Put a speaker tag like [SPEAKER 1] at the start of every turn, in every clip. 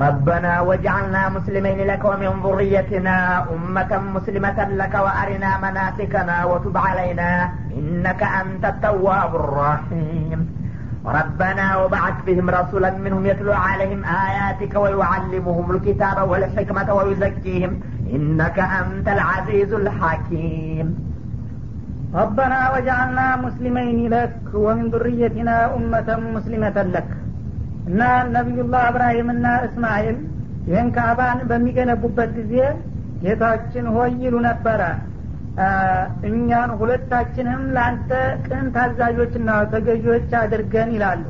[SPEAKER 1] ربنا واجعلنا مسلمين لك ومن ذريتنا أمة مسلمة لك وأرنا مناسكنا وتب علينا إنك أنت التواب الرحيم. ربنا وبعث بهم رسولا منهم يتلو عليهم آياتك ويعلمهم الكتاب والحكمة ويزكيهم. إنك أنت العزيز الحكيم.
[SPEAKER 2] ربنا وجعلنا مسلمين لك ومن ذريتنا أمة مسلمة لك. እና ነቢዩላህ እብራሂምና እስማኤል ይህን ካዕባን በሚገነቡበት ጊዜ ጌታችን ሆይ ይሉ ነበረ። እኛን ሁለታችንም ለአንተ ቅን ታዛዦችና ተገዢዎች አድርገን ይላሉ።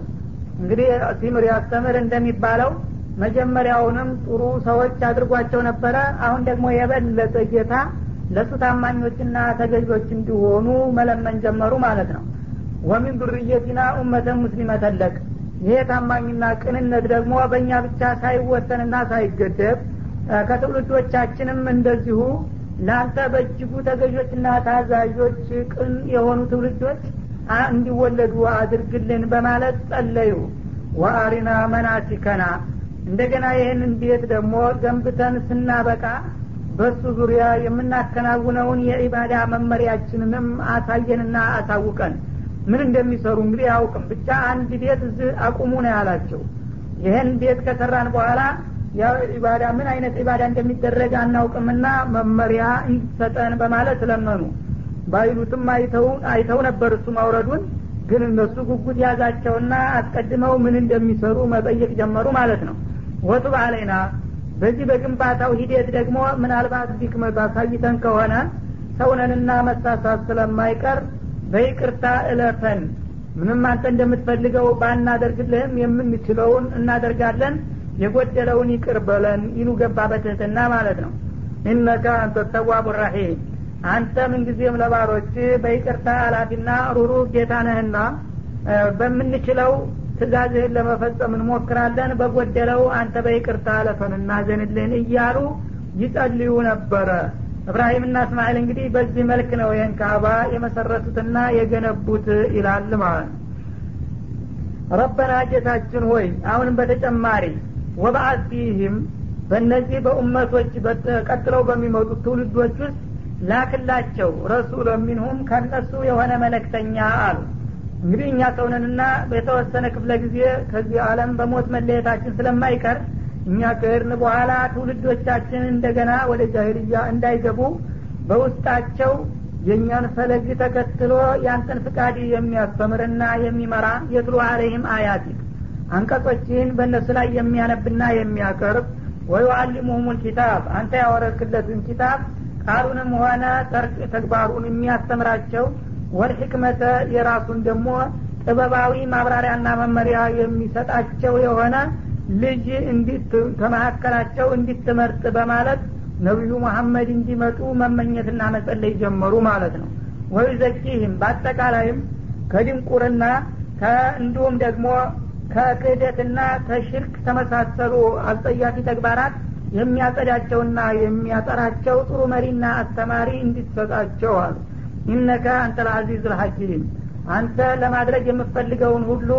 [SPEAKER 2] እንግዲህ ሲምር ያስተምር እንደሚባለው መጀመሪያውንም ጥሩ ሰዎች አድርጓቸው ነበረ። አሁን ደግሞ የበለጠ ጌታ ለሱ ታማኞችና ተገዦች እንዲሆኑ መለመን ጀመሩ ማለት ነው። ወሚን ዱርየቲና ኡመተን ሙስሊመተን ይሄ ታማኝና ቅንነት ደግሞ በእኛ ብቻ ሳይወሰንና ሳይገደብ ከትውልዶቻችንም እንደዚሁ ለአንተ በእጅጉ ተገዦችና ታዛዦች ቅን የሆኑ ትውልዶች እንዲወለዱ አድርግልን በማለት ጸለዩ። ወአሪና መናሲከና እንደገና ይህንን ቤት ደግሞ ገንብተን ስናበቃ በሱ ዙሪያ የምናከናውነውን የኢባዳ መመሪያችንንም አሳየንና አሳውቀን ምን እንደሚሰሩ እንግዲህ አያውቅም። ብቻ አንድ ቤት እዚህ አቁሙ ነው ያላቸው። ይህን ቤት ከሰራን በኋላ ኢባዳ ምን አይነት ኢባዳ እንደሚደረግ አናውቅምና መመሪያ እንዲሰጠን በማለት ለመኑ ባይሉትም አይተው ነበር እሱ ማውረዱን። ግን እነሱ ጉጉት ያዛቸውና አስቀድመው ምን እንደሚሰሩ መጠየቅ ጀመሩ ማለት ነው። ወጡብ አለይና በዚህ በግንባታው ሂደት ደግሞ ምናልባት ዲክመት አሳይተን ከሆነ ሰውነንና መሳሳት ስለማይቀር በይቅርታ እለፈን። ምንም አንተ እንደምትፈልገው ባናደርግልህም የምንችለውን እናደርጋለን። የጎደለውን ይቅር በለን ይሉ ገባ በትህትና ማለት ነው። ኢነከ አንተ ተዋቡ ራሒም። አንተ ምንጊዜም ለባሮች በይቅርታ አላፊና ሩሩ ጌታ ነህና በምንችለው ትእዛዝህን ለመፈጸም እንሞክራለን። በጎደለው አንተ በይቅርታ አለፈንና ዘንልን እያሉ ይጸልዩ ነበረ እብራሂምና እስማኤል እንግዲህ በዚህ መልክ ነው ይህን ካባ የመሰረቱትና የገነቡት ይላል ማለት ነው። ረበና ጌታችን ሆይ አሁንም በተጨማሪ ወበአት ፊህም በእነዚህ በኡመቶች ቀጥለው በሚመጡት ትውልዶች ውስጥ ላክላቸው ረሱሎ ሚንሁም ከነሱ የሆነ መለክተኛ አሉ። እንግዲህ እኛ ሰውነንና የተወሰነ ክፍለ ጊዜ ከዚህ አለም በሞት መለየታችን ስለማይቀር እኛ ከሄድን በኋላ ትውልዶቻችን እንደገና ወደ ጃሂልያ እንዳይገቡ በውስጣቸው የእኛን ፈለግ ተከትሎ ያንተን ፍቃድ የሚያስተምርና የሚመራ የትሉ አለይህም አያቲክ አንቀጾችህን በእነሱ ላይ የሚያነብና የሚያቀርብ ወዩአሊሙሁም ኪታብ አንተ ያወረድክለትን ኪታብ ቃሉንም ሆነ ተግባሩን የሚያስተምራቸው ወልሕክመተ የራሱን ደግሞ ጥበባዊ ማብራሪያና መመሪያ የሚሰጣቸው የሆነ ልጅ ከመካከላቸው እንዲትመርጥ በማለት ነቢዩ መሐመድ እንዲመጡ መመኘትና መጸለይ ጀመሩ ማለት ነው። ወዩዘኪህም በአጠቃላይም ከድንቁርና እንዲሁም ደግሞ ከክህደትና ከሽርክ ተመሳሰሉ አስጸያፊ ተግባራት የሚያጸዳቸውና የሚያጠራቸው ጥሩ መሪና አስተማሪ እንዲሰጣቸው አሉ። ኢነከ አንተ ልአዚዝ ልሐኪም አንተ ለማድረግ የምትፈልገውን ሁሉ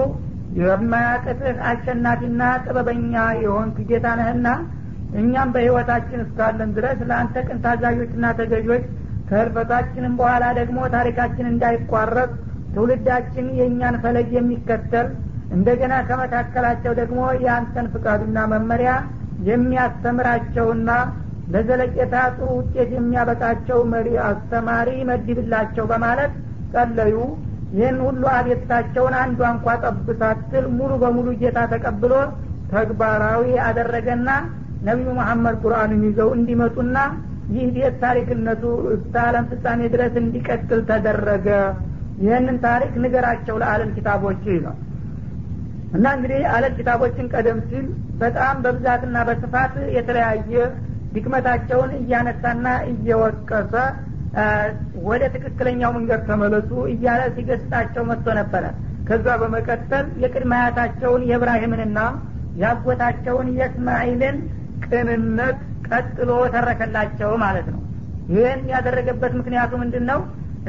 [SPEAKER 2] የማያቅትህ አሸናፊና ጥበበኛ የሆንክ ጌታ ነህና እኛም በህይወታችን እስካለን ድረስ ለአንተ ቅን ታዛዦችና ተገዦች ከህልፈታችንም በኋላ ደግሞ ታሪካችን እንዳይቋረጥ ትውልዳችን የእኛን ፈለግ የሚከተል እንደገና ከመካከላቸው ደግሞ የአንተን ፍቃዱና መመሪያ የሚያስተምራቸውና ለዘለቄታ ጥሩ ውጤት የሚያበቃቸው መሪ አስተማሪ መድብላቸው በማለት ጸለዩ ይህን ሁሉ አቤታቸውን አንዷ እንኳ ጠብ ሳትል ሙሉ በሙሉ ጌታ ተቀብሎ ተግባራዊ አደረገና ነቢዩ መሐመድ ቁርአንን ይዘው እንዲመጡና ይህ ቤት ታሪክነቱ እስከ አለም ፍጻሜ ድረስ እንዲቀጥል ተደረገ። ይህንን ታሪክ ንገራቸው ለአለም ኪታቦች ነው። እና እንግዲህ አለም ኪታቦችን ቀደም ሲል በጣም በብዛትና በስፋት የተለያየ ድክመታቸውን እያነሳና እየወቀሰ ወደ ትክክለኛው መንገድ ተመለሱ እያለ ሲገስጣቸው መጥቶ ነበረ። ከዛ በመቀጠል የቅድመ አያታቸውን የእብራሂምንና ያጎታቸውን የእስማኤልን ቅንነት ቀጥሎ ተረከላቸው ማለት ነው። ይህን ያደረገበት ምክንያቱ ምንድን ነው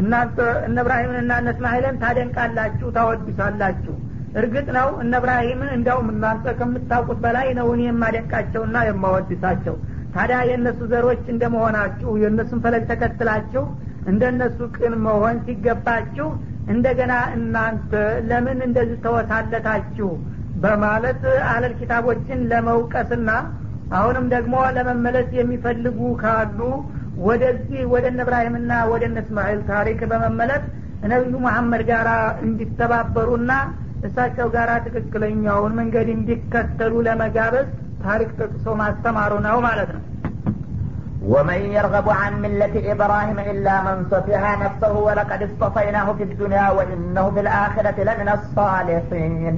[SPEAKER 2] እናንተ እነ እብራሂምንና እነ እስማኤልን ታደንቃላችሁ ታወድሳላችሁ። እርግጥ ነው እነ እብራሂምን እንዲያውም እናንተ ከምታውቁት በላይ ነው እኔ የማደንቃቸውና የማወድሳቸው ታዲያ የእነሱ ዘሮች እንደመሆናችሁ የእነሱን ፈለግ ተከትላችሁ እንደነሱ ቅን መሆን ሲገባችሁ እንደገና እናንተ ለምን እንደዚህ ተወታለታችሁ? በማለት አለል ኪታቦችን ለመውቀስና አሁንም ደግሞ ለመመለስ የሚፈልጉ ካሉ ወደዚህ ወደ እነ እብራሂምና ወደ እነ ታሪክ በመመለስ ነቢዩ መሐመድ ጋር እንዲተባበሩና እሳቸው ጋር ትክክለኛውን መንገድ እንዲከተሉ ለመጋበዝ ታሪክ ጠቅሶ ማስተማሩ ነው ማለት ነው
[SPEAKER 1] ومن يرغب عن ملة إبراهيم إلا من سفها نفسه ولقد اصطفيناه في الدنيا وإنه في الآخرة لمن الصالحين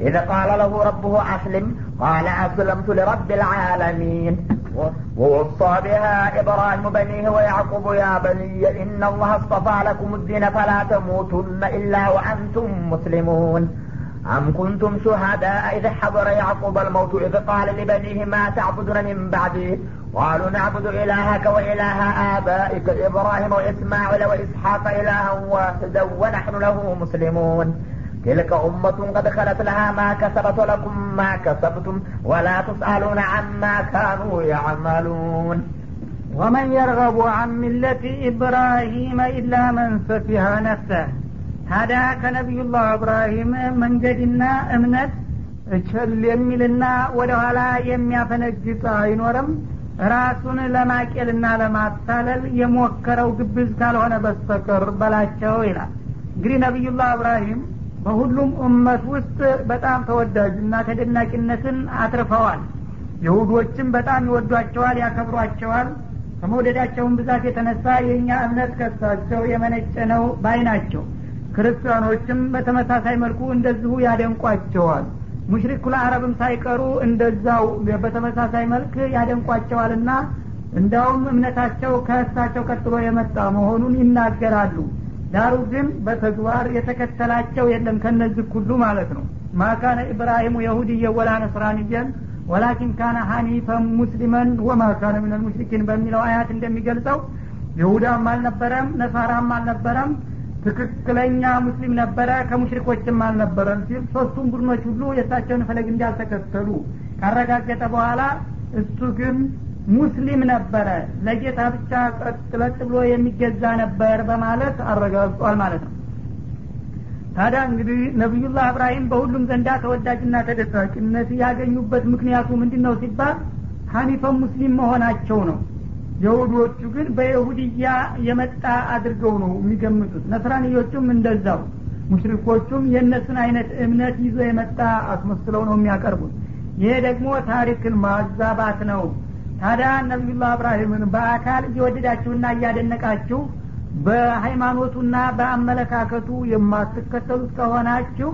[SPEAKER 1] إذ قال له ربه أسلم قال أسلمت لرب العالمين ووصى بها إبراهيم بنيه ويعقوب يا بني إن الله اصطفى لكم الدين فلا تموتن إلا وأنتم مسلمون أم كنتم شهداء إذ حضر يعقوب الموت إذ قال لبنيه ما تعبدون من بعدي؟ قالوا نعبد إلهك وإله آبائك إبراهيم وإسماعيل وإسحاق إلها واحدا ونحن له مسلمون. تلك أمة قد خلت لها ما كسبت ولكم ما كسبتم ولا تسألون عما كانوا يعملون.
[SPEAKER 2] ومن يرغب عن ملة إبراهيم إلا من سفها نفسه. ታዲያ ከነቢዩላህ እብራሂም መንገድና እምነት ቸል የሚልና ወደ ኋላ የሚያፈነግጥ አይኖርም። ራሱን ለማቄልና ለማታለል የሞከረው ግብዝ ካልሆነ በስተቀር በላቸው ይላል። እንግዲህ ነቢዩላህ እብራሂም በሁሉም እመት ውስጥ በጣም ተወዳጅና ተደናቂነትን አትርፈዋል። ይሁዶችም በጣም ይወዷቸዋል ያከብሯቸዋል። ከመውደዳቸውን ብዛት የተነሳ የእኛ እምነት ከሳቸው የመነጨ ነው ባይ ናቸው ክርስቲያኖችም በተመሳሳይ መልኩ እንደዚሁ ያደንቋቸዋል። ሙሽሪኩል አረብም ሳይቀሩ እንደዛው በተመሳሳይ መልክ ያደንቋቸዋልና እንዳውም እምነታቸው ከእሳቸው ቀጥሎ የመጣ መሆኑን ይናገራሉ። ዳሩ ግን በተግባር የተከተላቸው የለም ከነዚህ ሁሉ ማለት ነው። ማካነ ኢብራሂሙ የሁድየ ወላ ነስራንየን ወላኪን ካነ ሀኒፈን ሙስሊመን ወማ ካነ ምን ሙሽሪኪን በሚለው አያት እንደሚገልጸው ይሁዳም አልነበረም ነሳራም አልነበረም ትክክለኛ ሙስሊም ነበረ ከሙሽሪኮችም አልነበረም ሲል ሶስቱም ቡድኖች ሁሉ የእሳቸውን ፈለግ እንዳልተከተሉ ካረጋገጠ በኋላ እሱ ግን ሙስሊም ነበረ ለጌታ ብቻ ቀጥለጥ ብሎ የሚገዛ ነበር በማለት አረጋግጧል ማለት ነው። ታዲያ እንግዲህ ነቢዩላህ እብራሂም በሁሉም ዘንዳ ተወዳጅና ተደሳቂነት ያገኙበት ምክንያቱ ምንድን ነው ሲባል ሀኒፈን ሙስሊም መሆናቸው ነው የሁዶቹ ግን በይሁድያ የመጣ አድርገው ነው የሚገምቱት። ነስራንዮቹም እንደዛው ሙሽሪኮቹም የእነሱን አይነት እምነት ይዞ የመጣ አስመስለው ነው የሚያቀርቡት። ይሄ ደግሞ ታሪክን ማዛባት ነው። ታዲያ ነቢዩላህ እብራሂምን በአካል እየወደዳችሁና እያደነቃችሁ በሃይማኖቱና በአመለካከቱ የማትከተሉት ከሆናችሁ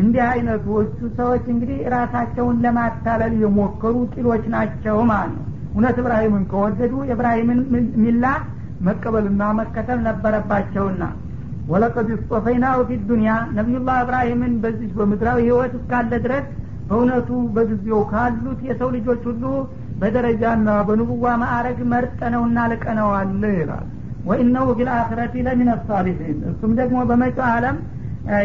[SPEAKER 2] እንዲህ አይነቶቹ ሰዎች እንግዲህ ራሳቸውን ለማታለል የሞከሩ ቂሎች ናቸው ማለት ነው እውነት እብራሂምን ከወደዱ የእብራሂምን ሚላ መቀበልና መከተል ነበረባቸውና። ወለቀድ ስጦፈይናሁ ፊ ዱኒያ ነቢዩላህ እብራሂምን በዚህ በምድራዊ ህይወት እስካለ ድረስ በእውነቱ በጊዜው ካሉት የሰው ልጆች ሁሉ በደረጃና በንቡዋ ማዕረግ መርጠነውና ልቀነዋል ይላል። ወኢነሁ ፊልአክረቲ ለሚን ሳሊሒን እሱም ደግሞ በመጪው አለም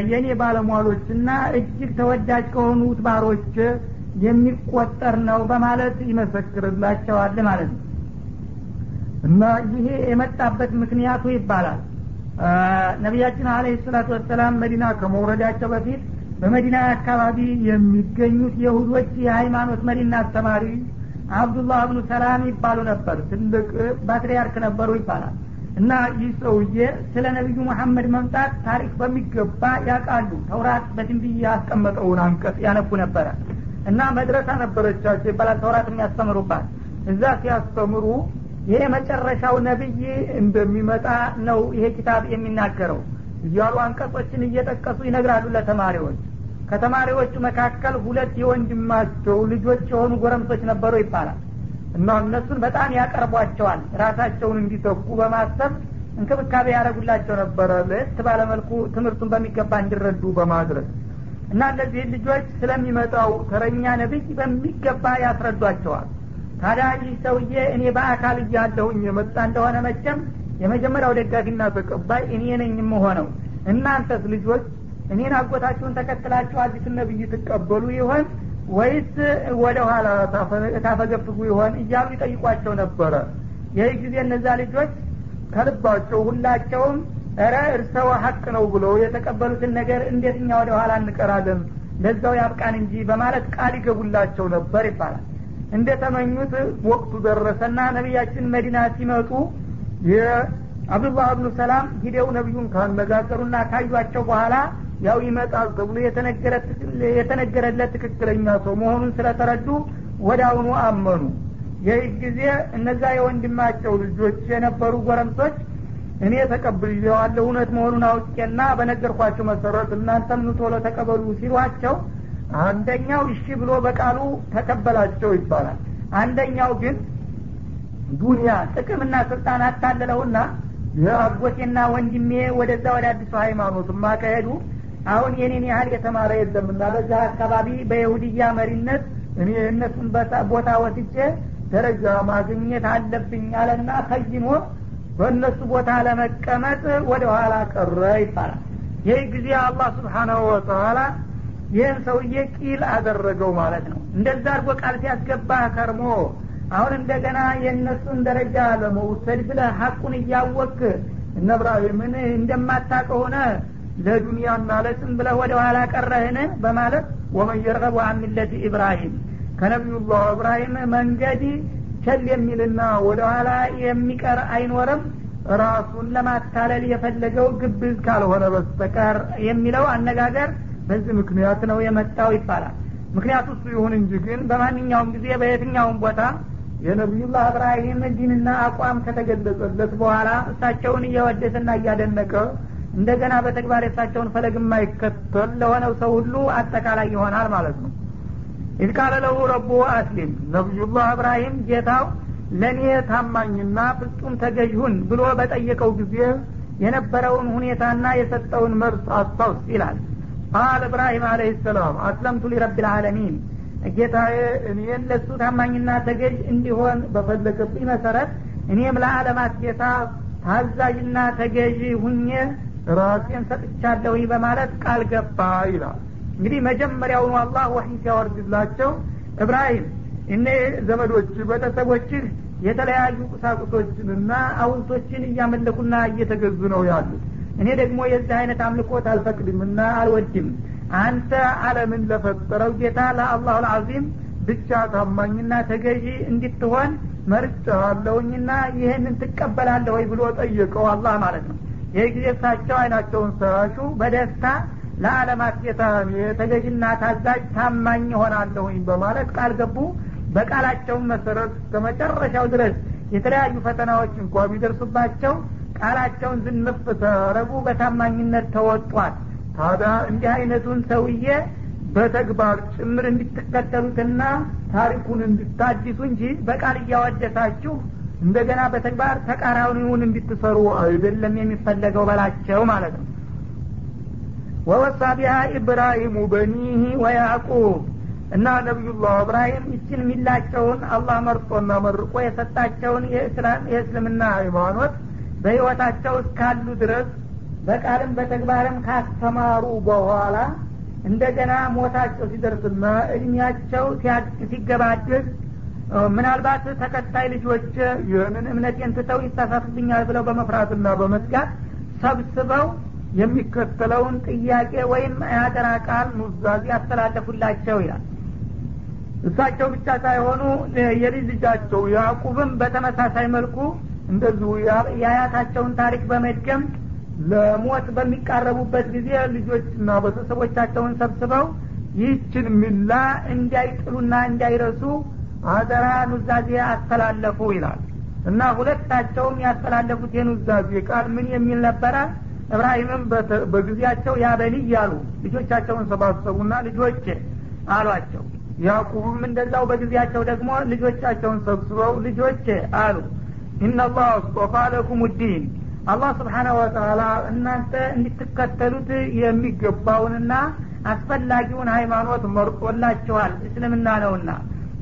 [SPEAKER 2] የእኔ ባለሟሎችና እጅግ ተወዳጅ ከሆኑት ባሮች የሚቆጠር ነው በማለት ይመሰክርላቸዋል ማለት ነው። እና ይሄ የመጣበት ምክንያቱ ይባላል። ነቢያችን አለ ሰላቱ ወሰላም መዲና ከመውረዳቸው በፊት በመዲና አካባቢ የሚገኙት የሁዶች የሃይማኖት መሪና አስተማሪ አብዱላህ ብኑ ሰላም ይባሉ ነበር። ትልቅ ፓትሪያርክ ነበሩ ይባላል። እና ይህ ሰውዬ ስለ ነቢዩ መሐመድ መምጣት ታሪክ በሚገባ ያውቃሉ። ተውራት በትንቢይ ያስቀመጠውን አንቀጽ ያነቡ ነበረ እና መድረሳ ነበረቻቸው ይባላል ተውራት የሚያስተምሩባት። እዛ ሲያስተምሩ ይሄ መጨረሻው ነቢይ እንደሚመጣ ነው ይሄ ኪታብ የሚናገረው። እያሉ አንቀጾችን እየጠቀሱ ይነግራሉ ለተማሪዎች። ከተማሪዎቹ መካከል ሁለት የወንድማቸው ልጆች የሆኑ ጎረምሶች ነበሩ ይባላል። እና እነሱን በጣም ያቀርቧቸዋል ራሳቸውን እንዲተኩ በማሰብ እንክብካቤ ያደረጉላቸው ነበረ። ለየት ባለመልኩ ትምህርቱን በሚገባ እንዲረዱ በማድረግ እና እነዚህ ልጆች ስለሚመጣው ተረኛ ነቢይ በሚገባ ያስረዷቸዋል። ታዲያ ይህ ሰውዬ እኔ በአካል እያለሁኝ የመጣ እንደሆነ መቼም የመጀመሪያው ደጋፊና ተቀባይ እኔ ነኝ የምሆነው። እናንተስ ልጆች እኔን አጎታችሁን ተከትላችሁ አዲሱን ነብይ ትቀበሉ ይሆን ወይስ ወደ ኋላ ታፈገፍጉ ይሆን እያሉ ይጠይቋቸው ነበረ። ይህ ጊዜ እነዛ ልጆች ከልባቸው ሁላቸውም እረ እርሰው ሀቅ ነው ብለው የተቀበሉትን ነገር እንዴት እኛ ወደ ኋላ እንቀራለን? ለዛው ያብቃን እንጂ በማለት ቃል ይገቡላቸው ነበር ይባላል። እንደተመኙት ወቅቱ ደረሰና ነቢያችን መዲና ሲመጡ የአብዱላህ ብኑ ሰላም ሂደው ነቢዩን ካነጋገሩና ካዩቸው በኋላ ያው ይመጣል ተብሎ የተነገረለት ትክክለኛ ሰው መሆኑን ስለተረዱ ወደ አመኑ። ይህ ጊዜ እነዛ የወንድማቸው ልጆች የነበሩ ጎረምሶች እኔ ተቀብያዋለሁ እውነት መሆኑን አውቄና በነገርኳቸው መሰረት እናንተም ኑ ተቀበሉ ሲሏቸው አንደኛው እሺ ብሎ በቃሉ ተቀበላቸው ይባላል። አንደኛው ግን ዱንያ ጥቅምና ስልጣን አታለለውና የአጎቴና ወንድሜ ወደዛ ወደ አዲሱ ሃይማኖት ማካሄዱ አሁን የኔን ያህል የተማረ የለምና በዛ አካባቢ በይሁድያ መሪነት እኔ የእነሱን ቦታ ወስጄ ደረጃ ማግኘት አለብኝ አለና ከይሞ በእነሱ ቦታ ለመቀመጥ ወደ ኋላ ቀረ ይባላል። ይህ ጊዜ አላህ ስብሓናሁ ወተላ ይህን ሰውዬ ቂል አደረገው ማለት ነው። እንደዛ አድርጎ ቃል ሲያስገባ ከርሞ አሁን እንደገና የእነሱን ደረጃ ለመውሰድ ብለ ሀቁን እያወክ እነ እብራሂምን እንደማታቀ ሆነ ለዱንያና ብለህ ወደ ኋላ ቀረህን? በማለት ወመን የርገቡ አን ሚለቲ ኢብራሂም ከነቢዩላህ እብራሂም መንገድ ቸል የሚልና ወደ ኋላ የሚቀር አይኖርም። ራሱን ለማታለል የፈለገው ግብዝ ካልሆነ በስተቀር የሚለው አነጋገር በዚህ ምክንያት ነው የመጣው ይባላል። ምክንያቱ እሱ ይሁን እንጂ ግን በማንኛውም ጊዜ በየትኛውም ቦታ የነቢዩላህ እብራሂም ዲንና አቋም ከተገለጸለት በኋላ እሳቸውን እየወደሰና እያደነቀ እንደገና በተግባር የእሳቸውን ፈለግ የማይከተል ለሆነው ሰው ሁሉ አጠቃላይ ይሆናል ማለት ነው إذ قال له ربه أسلم نبي الله እብራሂም ጌታው ለእኔ ታማኝና ፍጹም ተገዥሁን ብሎ በጠየቀው ጊዜ የነበረውን ሁኔታና የሰጠውን መልስ አስታውስ ይላል። قال إبراهيم عليه السلام أسلمت لرب العالمين ጌታዬ እኔን ለሱ ታማኝና ተገዥ እንዲሆን በፈለገብኝ መሰረት እኔም ለዓለማት ጌታ ታዛዥና ተገዥ ሁኜ ራሴን ሰጥቻለሁ በማለት ቃል ገባ ይላል እንግዲህ መጀመሪያውኑ አላህ ወሒ ሲያወርድላቸው እብራሂም እኔ ዘመዶች ቤተሰቦችህ የተለያዩ ቁሳቁሶችንና አውልቶችን እያመለኩና እየተገዙ ነው ያሉት። እኔ ደግሞ የዚህ አይነት አምልኮት አልፈቅድምና አልወድም። አንተ አለምን ለፈጠረው ጌታ ለአላሁ ልዓዚም ብቻ ታማኝና ተገዢ እንድትሆን መርጫለሁኝና ይህንን ትቀበላለህ ወይ ብሎ ጠየቀው አላህ ማለት ነው። ይህ ጊዜ እሳቸው አይናቸውን ሰራሹ በደስታ ለአለማት ጌታ ተገዥና ታዛዥ ታማኝ ሆናለሁኝ በማለት ቃል ገቡ። በቃላቸውን መሰረት ከመጨረሻው ድረስ የተለያዩ ፈተናዎች እንኳ ቢደርሱባቸው ቃላቸውን ዝንፍ ተረጉ በታማኝነት ተወጧል ታዲያ እንዲህ አይነቱን ሰውዬ በተግባር ጭምር እንድትከተሉትና ታሪኩን እንድታዲሱ እንጂ በቃል እያወደሳችሁ እንደገና በተግባር ተቃራኒውን እንድትሰሩ አይደለም የሚፈለገው በላቸው ማለት ነው ወወሳ ቢሃ ኢብራሂሙ በኒህ ወያዕቁብ። እና ነቢዩላህ እብራሂም ይችን ሚላቸውን አላህ መርጦና መርቆ የሰጣቸውን የእስልምና ሃይማኖት በህይወታቸው እስካሉ ድረስ በቃልም በተግባርም ካስተማሩ በኋላ እንደገና ሞታቸው ሲደርስና እድሜያቸው ሲገባደድ ምናልባት ተከታይ ልጆች ይህንን እምነቴን ትተው ይሳሳቱብኛል ብለው በመፍራትና በመስጋት ሰብስበው የሚከተለውን ጥያቄ ወይም የአደራ ቃል ኑዛዜ ያስተላለፉላቸው ይላል። እሳቸው ብቻ ሳይሆኑ የልጅ ልጃቸው ያዕቁብም በተመሳሳይ መልኩ እንደዚሁ የአያታቸውን ታሪክ በመድገም ለሞት በሚቃረቡበት ጊዜ ልጆችና ቤተሰቦቻቸውን ሰብስበው ይህችን ሚላ እንዳይጥሉና እንዳይረሱ አደራ ኑዛዜ አስተላለፉ ይላል። እና ሁለታቸውም ያስተላለፉት የኑዛዜ ቃል ምን የሚል ነበረ እብራሂምም በጊዜያቸው ያበኒ እያሉ ልጆቻቸውን ሰባሰቡና ልጆች አሏቸው። ያዕቁብም እንደዛው በጊዜያቸው ደግሞ ልጆቻቸውን ሰብስበው ልጆች አሉ። ኢናላህ አስጦፋ ለኩም ዲን። አላህ ስብሓናሁ ወተላ እናንተ እንድትከተሉት የሚገባውንና አስፈላጊውን ሃይማኖት መርጦላችኋል። እስልምና ነውና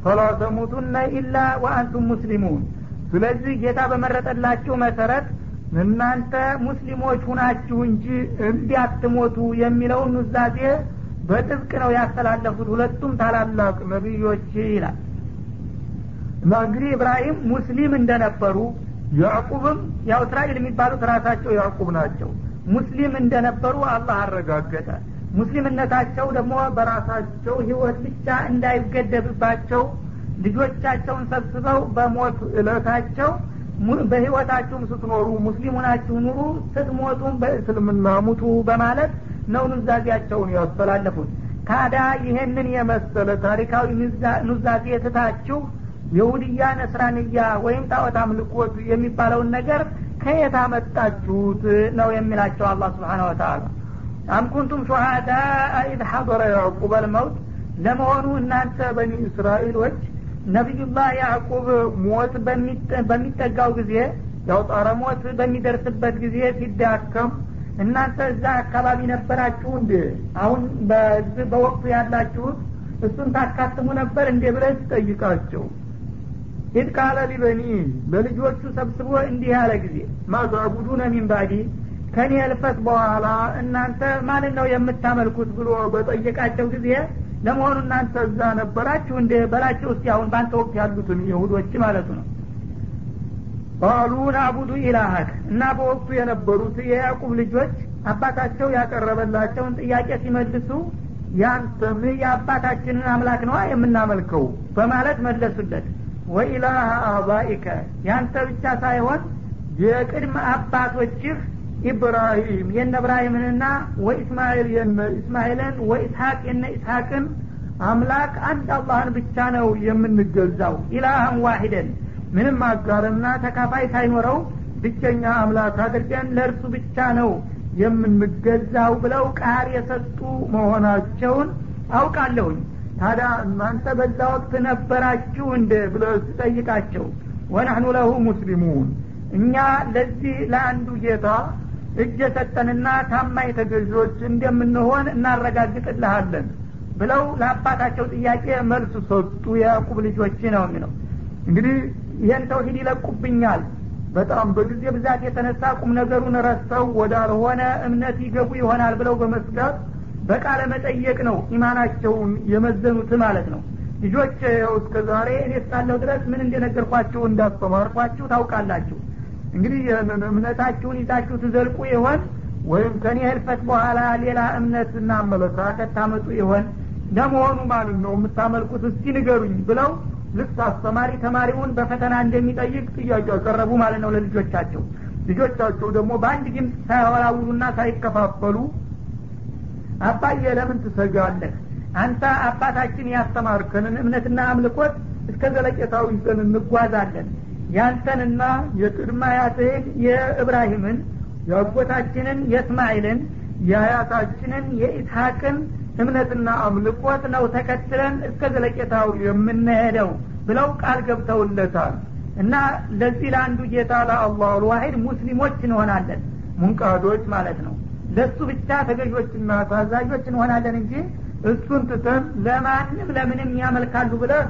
[SPEAKER 2] ፈላ ተሙቱነ ኢላ ወአንቱም ሙስሊሙን። ስለዚህ ጌታ በመረጠላችሁ መሰረት እናንተ ሙስሊሞች ሁናችሁ እንጂ እንዲያትሞቱ የሚለውን ኑዛዜ በጥብቅ ነው ያስተላለፉት ሁለቱም ታላላቅ ነቢዮች ይላል። እንግዲህ ኢብራሂም ሙስሊም እንደነበሩ ያዕቁብም ያው እስራኤል የሚባሉት ራሳቸው ያዕቁብ ናቸው። ሙስሊም እንደነበሩ አላህ አረጋገጠ። ሙስሊምነታቸው ደግሞ በራሳቸው ህይወት ብቻ እንዳይገደብባቸው ልጆቻቸውን ሰብስበው በሞት እለታቸው በህይወታችሁም ስትኖሩ ሙስሊም ሆናችሁ ኑሩ ስትሞቱም በእስልምና ሙቱ በማለት ነው ኑዛዜያቸውን ያስተላለፉት። ታዲያ ይሄንን የመሰለ ታሪካዊ ኑዛዜ ትታችሁ የሁድያ ነስራንያ ወይም ጣዖት አምልኮት የሚባለውን ነገር ከየት አመጣችሁት ነው የሚላቸው አላህ ስብሓን ወተላ አም ኩንቱም ሹሃዳ ኢድ ሐضረ ያዕቁብ አልመውት ለመሆኑ እናንተ በኒ እስራኤሎች ነቢዩላህ ያዕቁብ ሞት በሚጠጋው ጊዜ ያው ጣረ ሞት በሚደርስበት ጊዜ ሲዳከም እናንተ እዛ አካባቢ ነበራችሁ እንዴ? አሁን በወቅቱ ያላችሁት እሱን ታካትሙ ነበር እንዴ ብለህ ትጠይቃቸው። إذ قال لبنيه ለልጆቹ ሰብስቦ እንዲህ ያለ ጊዜ ما تعبدون من بعدي ከኔ እልፈት በኋላ እናንተ ማንን ነው የምታመልኩት ብሎ በጠየቃቸው ጊዜ ለመሆኑ እናንተ እዛ ነበራችሁ እንደ በላቸው እስቲ አሁን በአንተ ወቅት ያሉትን ይሁዶች ማለቱ ነው። قالوا نعبد إلهك እና በወቅቱ የነበሩት የያዕቁብ ልጆች አባታቸው ያቀረበላቸውን ጥያቄ ሲመልሱ ያንተም የአባታችንን አምላክ ነዋ የምናመልከው በማለት መለሱለት። ወኢላህ አባኢከ ያንተ ብቻ ሳይሆን የቅድመ አባቶችህ ኢብራሂም የነ እብራሂምንና ወኢስማኤል የነ እስማኤልን ወኢስሐቅ የነ ኢስሐቅን አምላክ አንድ አላህን ብቻ ነው የምንገዛው። ኢላህን ዋሂደን ምንም አጋርና ተካፋይ ሳይኖረው ብቸኛ አምላክ አድርገን ለእርሱ ብቻ ነው የምንገዛው ብለው ቃል የሰጡ መሆናቸውን አውቃለሁኝ። ታዲያ እናንተ በዛ ወቅት ነበራችሁ እንደ ብለ ስጠይቃቸው ወናህኑ ለሁ ሙስሊሙን እኛ ለዚህ ለአንዱ ጌታ እጅ የሰጠንና ታማኝ ተገዦች እንደምንሆን እናረጋግጥልሃለን ብለው ለአባታቸው ጥያቄ መልሱ ሰጡ። የያዕቁብ ልጆች ነው የሚለው። እንግዲህ ይህን ተውሂድ ይለቁብኛል። በጣም በጊዜ ብዛት የተነሳ ቁም ነገሩን ረስተው ወዳልሆነ እምነት ይገቡ ይሆናል ብለው በመስጋት በቃለ መጠየቅ ነው ኢማናቸውን የመዘኑት ማለት ነው። ልጆች እስከ ዛሬ እኔ እስካለሁ ድረስ ምን እንደነገርኳችሁ እንዳስተማርኳችሁ ታውቃላችሁ እንግዲህ እምነታችሁን ይዛችሁ ትዘልቁ ይሆን? ወይም ከኔ ህልፈት በኋላ ሌላ እምነትና አመለካከት ታመጡ ይሆን? ለመሆኑ ማለት ነው የምታመልኩት? እስቲ ንገሩኝ ብለው ልክ አስተማሪ ተማሪውን በፈተና እንደሚጠይቅ ጥያቄ ያቀረቡ ማለት ነው ለልጆቻቸው። ልጆቻቸው ደግሞ በአንድ ድምፅ ሳያወላውሉና ሳይከፋፈሉ አባዬ ለምን ትሰጋለህ? አንተ አባታችን ያስተማርከንን እምነትና አምልኮት እስከ ዘለቄታው ይዘን እንጓዛለን ያንተንና የቅድመ አያትህን የእብራሂምን የአጎታችንን የእስማኤልን የአያታችንን የኢስሐቅን እምነትና አምልኮት ነው ተከትለን እስከ ዘለቄታው የምንሄደው ብለው ቃል ገብተውለታል። እና ለዚህ ለአንዱ ጌታ ለአላሁ ልዋሂድ ሙስሊሞች እንሆናለን ሙንቃዶች ማለት ነው። ለእሱ ብቻ ተገዦችና ታዛዦች እንሆናለን እንጂ እሱን ትተን ለማንም ለምንም ያመልካሉ ብለህ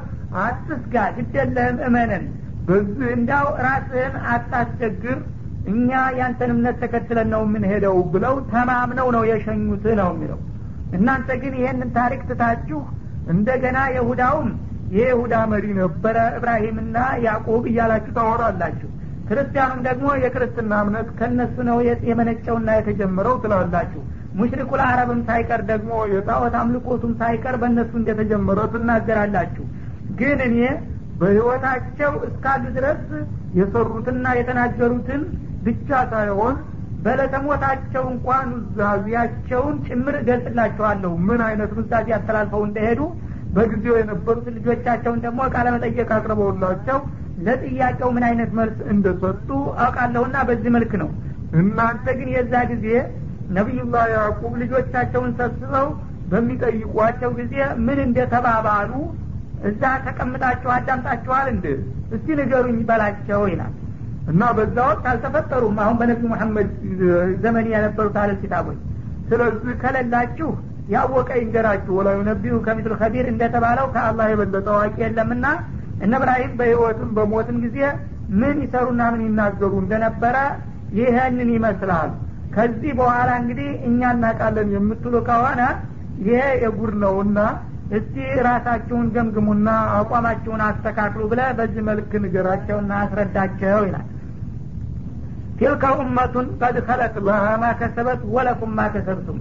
[SPEAKER 2] አትስጋ ግደለህም እመንን በዚህ እንዳው ራስህን አታስቸግር እኛ ያንተን እምነት ተከትለን ነው የምንሄደው ብለው ተማምነው ነው የሸኙት ነው የሚለው። እናንተ ግን ይህንን ታሪክ ትታችሁ እንደገና የሁዳውም የይሁዳ መሪ ነበረ እብራሂምና ያዕቁብ እያላችሁ ታወራላችሁ። ክርስቲያኑም ደግሞ የክርስትና እምነት ከነሱ ነው የመነጨውና የተጀመረው ትላላችሁ። ሙሽሪኩል አረብም ሳይቀር ደግሞ የጣዖት አምልኮቱም ሳይቀር በእነሱ እንደተጀመረ ትናገራላችሁ። ግን እኔ በህይወታቸው እስካሉ ድረስ የሰሩትና የተናገሩትን ብቻ ሳይሆን በለተሞታቸው እንኳን ኑዛዜያቸውን ጭምር እገልጽላቸዋለሁ። ምን አይነት ኑዛዜ አስተላልፈው እንደሄዱ በጊዜው የነበሩት ልጆቻቸውን ደግሞ ቃለ መጠየቅ አቅርበውላቸው ለጥያቄው ምን አይነት መልስ እንደሰጡ አውቃለሁና በዚህ መልክ ነው። እናንተ ግን የዛ ጊዜ ነቢዩላህ ያዕቁብ ልጆቻቸውን ሰብስበው በሚጠይቋቸው ጊዜ ምን እንደተባባሉ እዛ ተቀምጣችሁ አዳምጣችኋል እንድ እስቲ ንገሩኝ በላቸው ይላል። እና በዛ ወቅት አልተፈጠሩም። አሁን በነቢዩ መሐመድ ዘመን የነበሩት አለ ኪታቦች። ስለዚህ ከሌላችሁ ያወቀ ይንገራችሁ። ወላ ዩነቢሁ ከሚትል ከቢር እንደተባለው ከአላህ የበለጠ አዋቂ የለምና እነ እብራሂም በህይወትም በሞትም ጊዜ ምን ይሰሩና ምን ይናገሩ እንደነበረ ይህንን ይመስላል። ከዚህ በኋላ እንግዲህ እኛ እናውቃለን የምትሉ ከሆነ ይሄ የጉር ነውና እስቲ ራሳችሁን ገምግሙና አቋማችሁን አስተካክሉ ብለ በዚህ መልክ ንገራቸውና አስረዳቸው ይላል። ቲልከ ኡመቱን ቀድ ከለት ለማ ከሰበት ወለኩም ማ ከሰብቱም።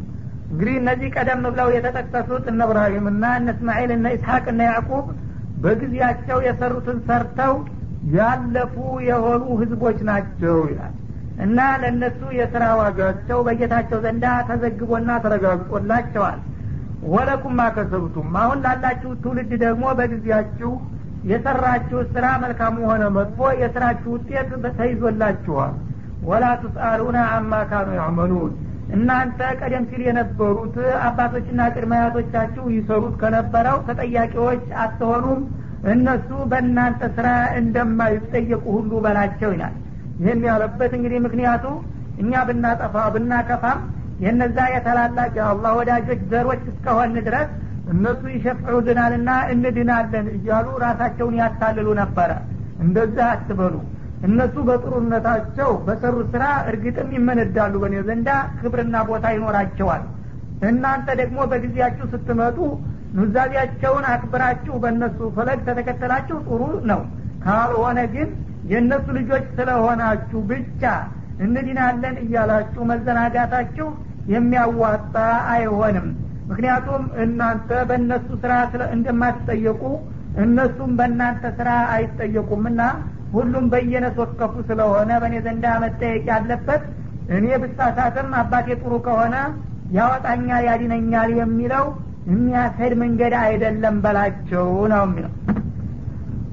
[SPEAKER 2] እንግዲህ እነዚህ ቀደም ብለው የተጠቀሱት እነ እብራሂም እና እነ እስማኤል እነ ኢስሐቅ እነ ያዕቁብ በጊዜያቸው የሰሩትን ሰርተው ያለፉ የሆኑ ህዝቦች ናቸው ይላል። እና ለእነሱ የስራ ዋጋቸው በጌታቸው ዘንዳ ተዘግቦና ተረጋግጦላቸዋል ወለኩም ማከሰብቱም አሁን ላላችሁ ትውልድ ደግሞ በጊዜያችሁ የሰራችሁ ስራ መልካሙ ሆነ መጥፎ የስራችሁ ውጤት ተይዞላችኋል። ወላ ቱስአሉና አማ ካኑ ያዕመሉን። እናንተ ቀደም ሲል የነበሩት አባቶችና ቅድመ ይሰሩት ከነበረው ተጠያቂዎች አትሆኑም። እነሱ በእናንተ ስራ እንደማይጠየቁ ሁሉ በላቸው ይላል። ይህን ያለበት እንግዲህ ምክንያቱ እኛ ብናጠፋ ብናከፋም የነዛ የተላላቅ የአላህ ወዳጆች ዘሮች እስከሆን ድረስ እነሱ ይሸፍዑልናልና እንድናለን እያሉ ራሳቸውን ያታልሉ ነበረ። እንደዛ አትበሉ። እነሱ በጥሩነታቸው በሰሩ ስራ እርግጥም ይመነዳሉ። በእኔ ዘንዳ ክብርና ቦታ ይኖራቸዋል። እናንተ ደግሞ በጊዜያችሁ ስትመጡ ኑዛዜያቸውን አክብራችሁ በእነሱ ፈለግ ተተከተላችሁ ጥሩ ነው። ካልሆነ ግን የእነሱ ልጆች ስለሆናችሁ ብቻ እንዲናለን እያላችሁ መዘናጋታችሁ የሚያዋጣ አይሆንም ምክንያቱም እናንተ በእነሱ ስራ እንደማትጠየቁ እነሱም በእናንተ ስራ አይጠየቁምና ሁሉም በየነስ ወከፉ ስለሆነ በእኔ ዘንዳ መጠየቅ ያለበት እኔ ብሳሳትም አባቴ ጥሩ ከሆነ ያወጣኛል ያድነኛል የሚለው የሚያስሄድ መንገድ አይደለም በላቸው ነው የሚለው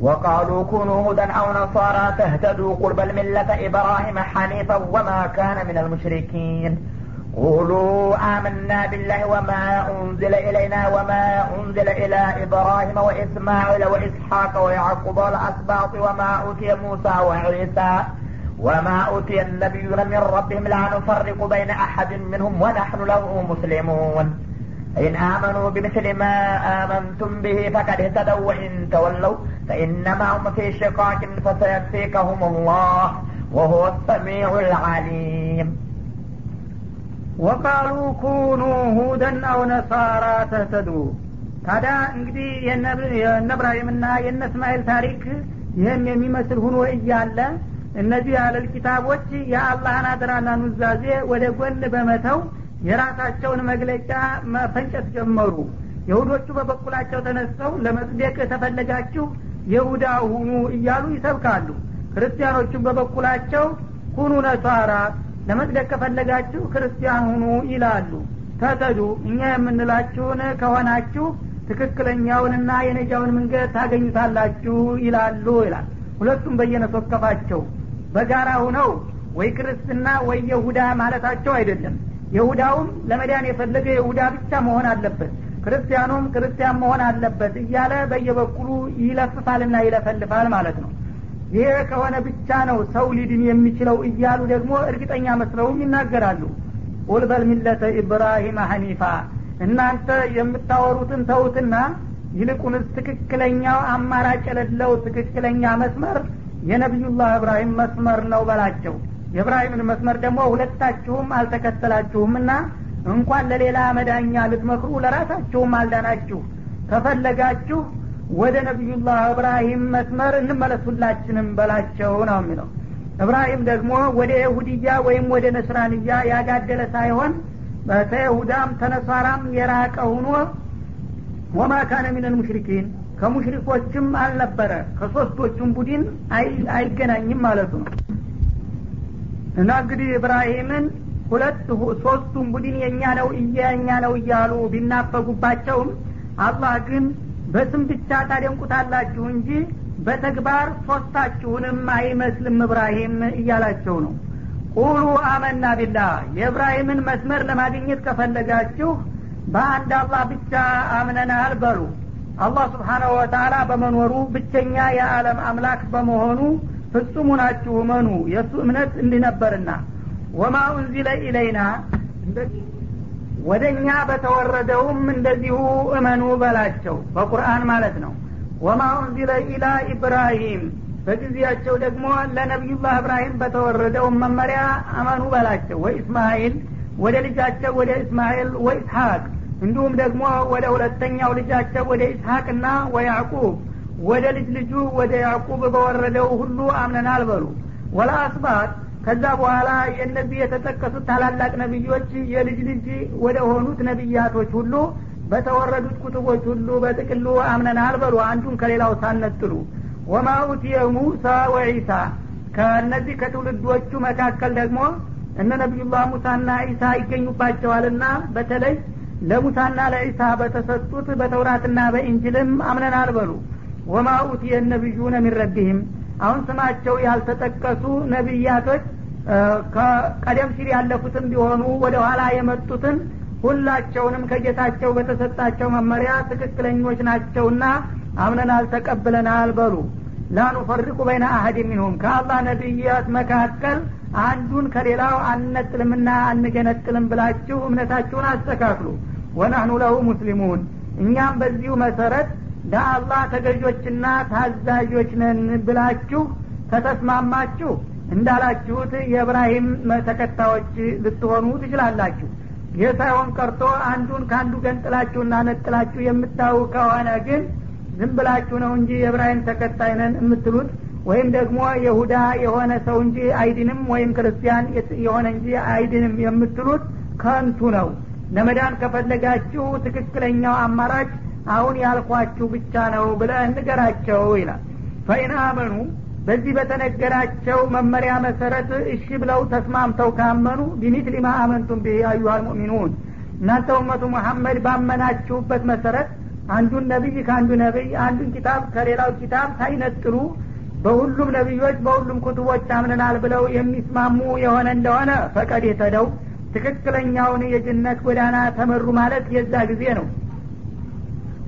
[SPEAKER 1] وقالوا كونوا هدى أو نصارى تهتدوا قل بل ملة إبراهيم حنيفا وما كان من المشركين قولوا آمنا بالله وما أنزل إلينا وما أنزل إلى إبراهيم وإسماعيل وإسحاق ويعقوب والأسباط وما أوتي موسى وعيسى وما أوتي النبيون من ربهم لا نفرق بين أحد منهم ونحن له مسلمون. إن آمنوا بمثل ما آمنتم به فقد اهتدوا وإن تولوا فإنما هم في شقاق فسيكفيكهم الله وهو السميع العليم.
[SPEAKER 2] ወቃሉ ኩኑ ሁደን አው ነሳራ ተህተዱ ታዲያ እንግዲህ የነ እብራሂምና የነ እስማኤል ታሪክ ይህን የሚመስል ሁኖ እያለ እነዚህ አለል ኪታቦች የአላህን አደራና ኑዛዜ ወደ ጎን በመተው የራሳቸውን መግለጫ መፈንጨት ጀመሩ። የሁዶቹ በበኩላቸው ተነስተው ለመጽደቅ ተፈለጋችሁ የሁዳ ሁኑ እያሉ ይሰብካሉ። ክርስቲያኖቹም በበኩላቸው ኩኑ ነሳራ ለመጽደቅ ከፈለጋችሁ ክርስቲያን ሁኑ ይላሉ። ተተዱ እኛ የምንላችሁን ከሆናችሁ ትክክለኛውንና የነጃውን መንገድ ታገኙታላችሁ ይላሉ ይላል። ሁለቱም በየነሶከፋቸው በጋራ ሁነው ወይ ክርስትና ወይ የሁዳ ማለታቸው አይደለም። የሁዳውም ለመዳን የፈለገ የሁዳ ብቻ መሆን አለበት። ክርስቲያኑም ክርስቲያን መሆን አለበት እያለ በየበኩሉ ይለፍፋልና ይለፈልፋል ማለት ነው ይሄ ከሆነ ብቻ ነው ሰው ሊድን የሚችለው እያሉ ደግሞ እርግጠኛ መስለውም ይናገራሉ። ቁል በል ሚለተ ኢብራሂም ሐኒፋ እናንተ የምታወሩትን ተውትና ይልቁንስ ትክክለኛው አማራጭ የሌለው ትክክለኛ መስመር የነቢዩላህ እብራሂም መስመር ነው በላቸው። የእብራሂምን መስመር ደግሞ ሁለታችሁም አልተከተላችሁምና እንኳን ለሌላ መዳኛ ልትመክሩ ለራሳችሁም አልዳናችሁ። ከፈለጋችሁ ወደ ነቢዩላህ እብራሂም መስመር እንመለሱላችንም በላቸው ነው የሚለው። እብራሂም ደግሞ ወደ ይሁድያ ወይም ወደ ነስራንያ ያጋደለ ሳይሆን ተይሁዳም ተነሷራም የራቀ ሁኖ ወማ ካነ ሚነል ሙሽሪኪን ከሙሽሪኮችም አልነበረ ከሶስቶቹም ቡድን አይገናኝም ማለቱ ነው። እና እንግዲህ እብራሂምን ሁለት ሶስቱም ቡድን የእኛ ነው እየኛ ነው እያሉ ቢናፈጉባቸውም አላህ ግን በስም ብቻ ታደንቁታላችሁ እንጂ በተግባር ሶስታችሁንም አይመስልም እብራሂም እያላቸው ነው። ቁሉ አመና ቢላ የእብራሂምን መስመር ለማግኘት ከፈለጋችሁ በአንድ አላህ ብቻ አምነናል በሉ። አላህ ስብሓናሁ ወተላ በመኖሩ ብቸኛ የዓለም አምላክ በመሆኑ ፍጹሙ ናችሁ እመኑ። የእሱ እምነት እንዲነበርና ወማ ኡንዚለ ኢለይና ወደ እኛ በተወረደውም እንደዚሁ እመኑ በላቸው። በቁርአን ማለት ነው። ወማ ኡንዚለ ኢላ ኢብራሂም በጊዜያቸው ደግሞ ለነቢዩላህ እብራሂም በተወረደው መመሪያ አመኑ በላቸው። ወይ እስማኤል ወደ ልጃቸው ወደ እስማኤል ወይ ኢስሐቅ እንዲሁም ደግሞ ወደ ሁለተኛው ልጃቸው ወደ ኢስሐቅና ወያዕቁብ ወደ ልጅ ልጁ ወደ ያዕቁብ በወረደው ሁሉ አምነናል በሉ። ወላ አስባት ከዛ በኋላ የእነዚህ የተጠቀሱት ታላላቅ ነቢዮች የልጅ ልጅ ወደ ሆኑት ነቢያቶች ሁሉ በተወረዱት ኩቱቦች ሁሉ በጥቅሉ አምነናል በሉ። አንዱን ከሌላው ሳነጥሉ ወማ ኡትየ ሙሳ ወዒሳ። ከእነዚህ ከትውልዶቹ መካከል ደግሞ እነ ነቢዩላህ ሙሳና ዒሳ ይገኙባቸዋልና በተለይ ለሙሳና ለዒሳ በተሰጡት በተውራትና በኢንጅልም አምነናል በሉ። ወማ ኡትየ ነቢዩነ ሚን አሁን ስማቸው ያልተጠቀሱ ነቢያቶች ቀደም ሲል ያለፉትም ቢሆኑ ወደ ኋላ የመጡትን ሁላቸውንም ከጌታቸው በተሰጣቸው መመሪያ ትክክለኞች ናቸውና አምነናል ተቀብለናል በሉ። ላኑፈርቁ በይነ አህድ ሚንሁም። ከአላህ ነቢያት መካከል አንዱን ከሌላው አንነጥልምና አንገነጥልም ብላችሁ እምነታችሁን አስተካክሉ። ወናህኑ ለሁ ሙስሊሙን። እኛም በዚሁ መሰረት ለአላህ ተገዦችና ታዛዦች ነን ብላችሁ ከተስማማችሁ እንዳላችሁት የእብራሂም ተከታዮች ልትሆኑ ትችላላችሁ። ይህ ሳይሆን ቀርቶ አንዱን ከአንዱ ገንጥላችሁና ነጥላችሁ የምታው ከሆነ ግን ዝም ብላችሁ ነው እንጂ የእብራሂም ተከታይ ነን የምትሉት ወይም ደግሞ የሁዳ የሆነ ሰው እንጂ አይድንም ወይም ክርስቲያን የሆነ እንጂ አይድንም የምትሉት ከንቱ ነው። ለመዳን ከፈለጋችሁ ትክክለኛው አማራጭ አሁን ያልኳችሁ ብቻ ነው ብለህ ንገራቸው ይላል። فإن آمنوا በዚህ በተነገራቸው መመሪያ መሰረት እሺ ብለው ተስማምተው ካመኑ بمثل ما آمنتم به أيها المؤمنون እናንተ أمة محمد ባመናችሁበት መሰረት አንዱን ነቢይ ከአንዱ ነቢይ አንዱን ኪታብ ከሌላው ኪታብ ሳይነጥሉ በሁሉም ነቢዮች በሁሉም ኩቱቦች አምነናል ብለው የሚስማሙ የሆነ እንደሆነ فقد اهتدوا ትክክለኛውን የጀነት ጎዳና ተመሩ ማለት የዛ ጊዜ ነው።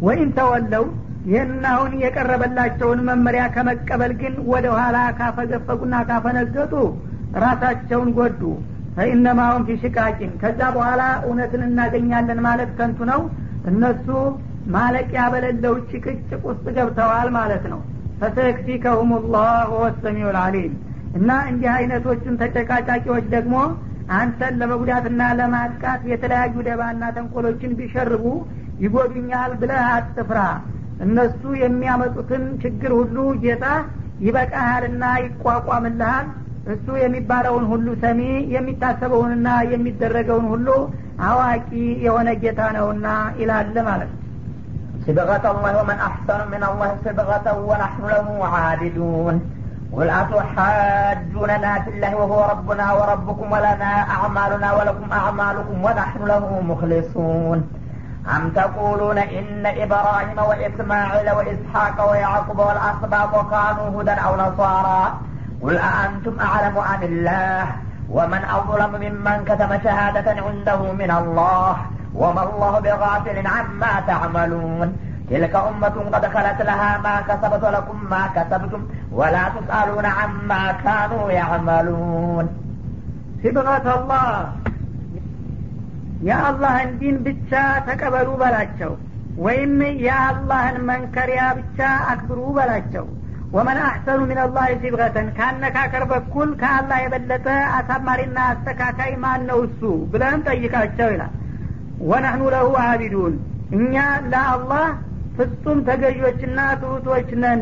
[SPEAKER 2] ወይም ተወለው ይህን አሁን የቀረበላቸውን መመሪያ ከመቀበል ግን ወደ ኋላ ካፈገፈጉና ካፈነገጡ ራሳቸውን ጎዱ። ፈኢነማሁም ፊ ሽቃቂን ከዛ በኋላ እውነትን እናገኛለን ማለት ከንቱ ነው። እነሱ ማለቂያ በሌለው ጭቅጭቅ ውስጥ ገብተዋል ማለት ነው። ፈሰየክፊከሁም ላህ ወሰሚዑ ልአሊም እና እንዲህ አይነቶችን ተጨቃጫቂዎች ደግሞ አንተን ለመጉዳትና ለማጥቃት የተለያዩ ደባና ተንኮሎችን ቢሸርቡ ይጎዱኛል ብለህ አትፍራ እነሱ የሚያመጡትን ችግር ሁሉ ጌታ ይበቃሃልና ይቋቋምልሃል እሱ የሚባለውን ሁሉ ሰሚ የሚታሰበውንና የሚደረገውን ሁሉ አዋቂ የሆነ ጌታ ነውና ይላለ ማለት ነው
[SPEAKER 1] صبغة الله ومن أحسن من الله صبغة ونحن له عابدون قل أتحاجوننا في الله وهو ربنا وربكم ولنا أعمالنا ولكم أعمالكم ونحن له مخلصون أم تقولون إن إبراهيم وإسماعيل وإسحاق ويعقوب والأسباط كانوا هدى أو نصارى؟ قل أأنتم أعلم أم الله؟ ومن أظلم ممن كتم شهادة عنده من الله؟ وما الله بغافل عما تعملون؟ تلك أمة قد خلت لها ما كسبت ولكم ما كسبتم ولا تسألون عما كانوا يعملون.
[SPEAKER 2] صبغة الله. የአላህን ዲን ብቻ ተቀበሉ በላቸው ወይም የአላህን መንከሪያ ብቻ አክብሩ በላቸው። ወመን አሕሰኑ ምን አላህ ሲብቀተን ካነካከር በኩል ከአላህ የበለጠ አሳማሪና አስተካካይ ማን ነው እሱ ብለን ጠይቃቸው ይላል። ወነህኑ ለሁ አቢዱን እኛ ለአላህ ፍጹም ተገዦችና ትሁቶች ነን።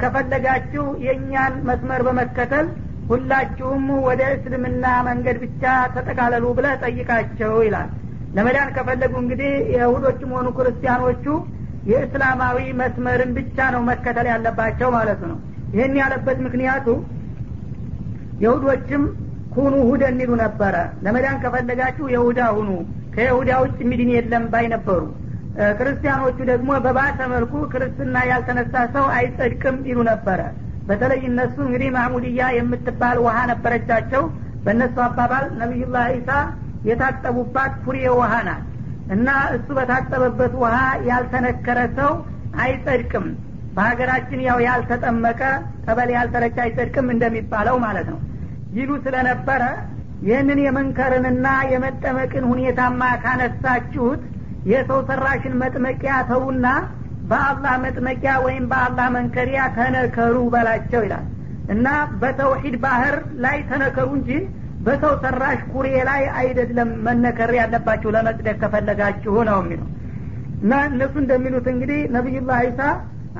[SPEAKER 2] ከፈለጋችሁ የእኛን መስመር በመከተል ሁላችሁም ወደ እስልምና መንገድ ብቻ ተጠቃለሉ ብለ ጠይቃቸው ይላል። ለመዳን ከፈለጉ እንግዲህ የሁዶችም ሆኑ ክርስቲያኖቹ የእስላማዊ መስመርን ብቻ ነው መከተል ያለባቸው ማለት ነው። ይህን ያለበት ምክንያቱ የሁዶችም ኩኑ ሁደን ይሉ ነበረ። ለመዳን ከፈለጋችሁ የሁዳ ሁኑ ከይሁዳ ውጭ ሚድን የለም ባይ ነበሩ። ክርስቲያኖቹ ደግሞ በባሰ መልኩ ክርስትና ያልተነሳ ሰው አይጸድቅም ይሉ ነበረ በተለይ እነሱ እንግዲህ ማሙድያ የምትባል ውሃ ነበረቻቸው። በእነሱ አባባል ነቢዩላህ ኢሳ የታጠቡባት ፉሬ ውሃ ናት እና እሱ በታጠበበት ውሃ ያልተነከረ ሰው አይጸድቅም። በሀገራችን ያው ያልተጠመቀ ጠበል ያልተረጨ አይጸድቅም እንደሚባለው ማለት ነው። ይሉ ስለነበረ ይህንን የመንከርንና የመጠመቅን ሁኔታማ ካነሳችሁት የሰው ሰራሽን መጥመቂያ ተውና በአላህ መጥመቂያ ወይም በአላህ መንከሪያ ተነከሩ በላቸው ይላል። እና በተውሂድ ባህር ላይ ተነከሩ እንጂ በሰው ሰራሽ ኩሬ ላይ አይደለም መነከር ያለባችሁ ለመጽደቅ ከፈለጋችሁ ነው የሚለው። እና እነሱ እንደሚሉት እንግዲህ ነቢዩላህ ዒሳ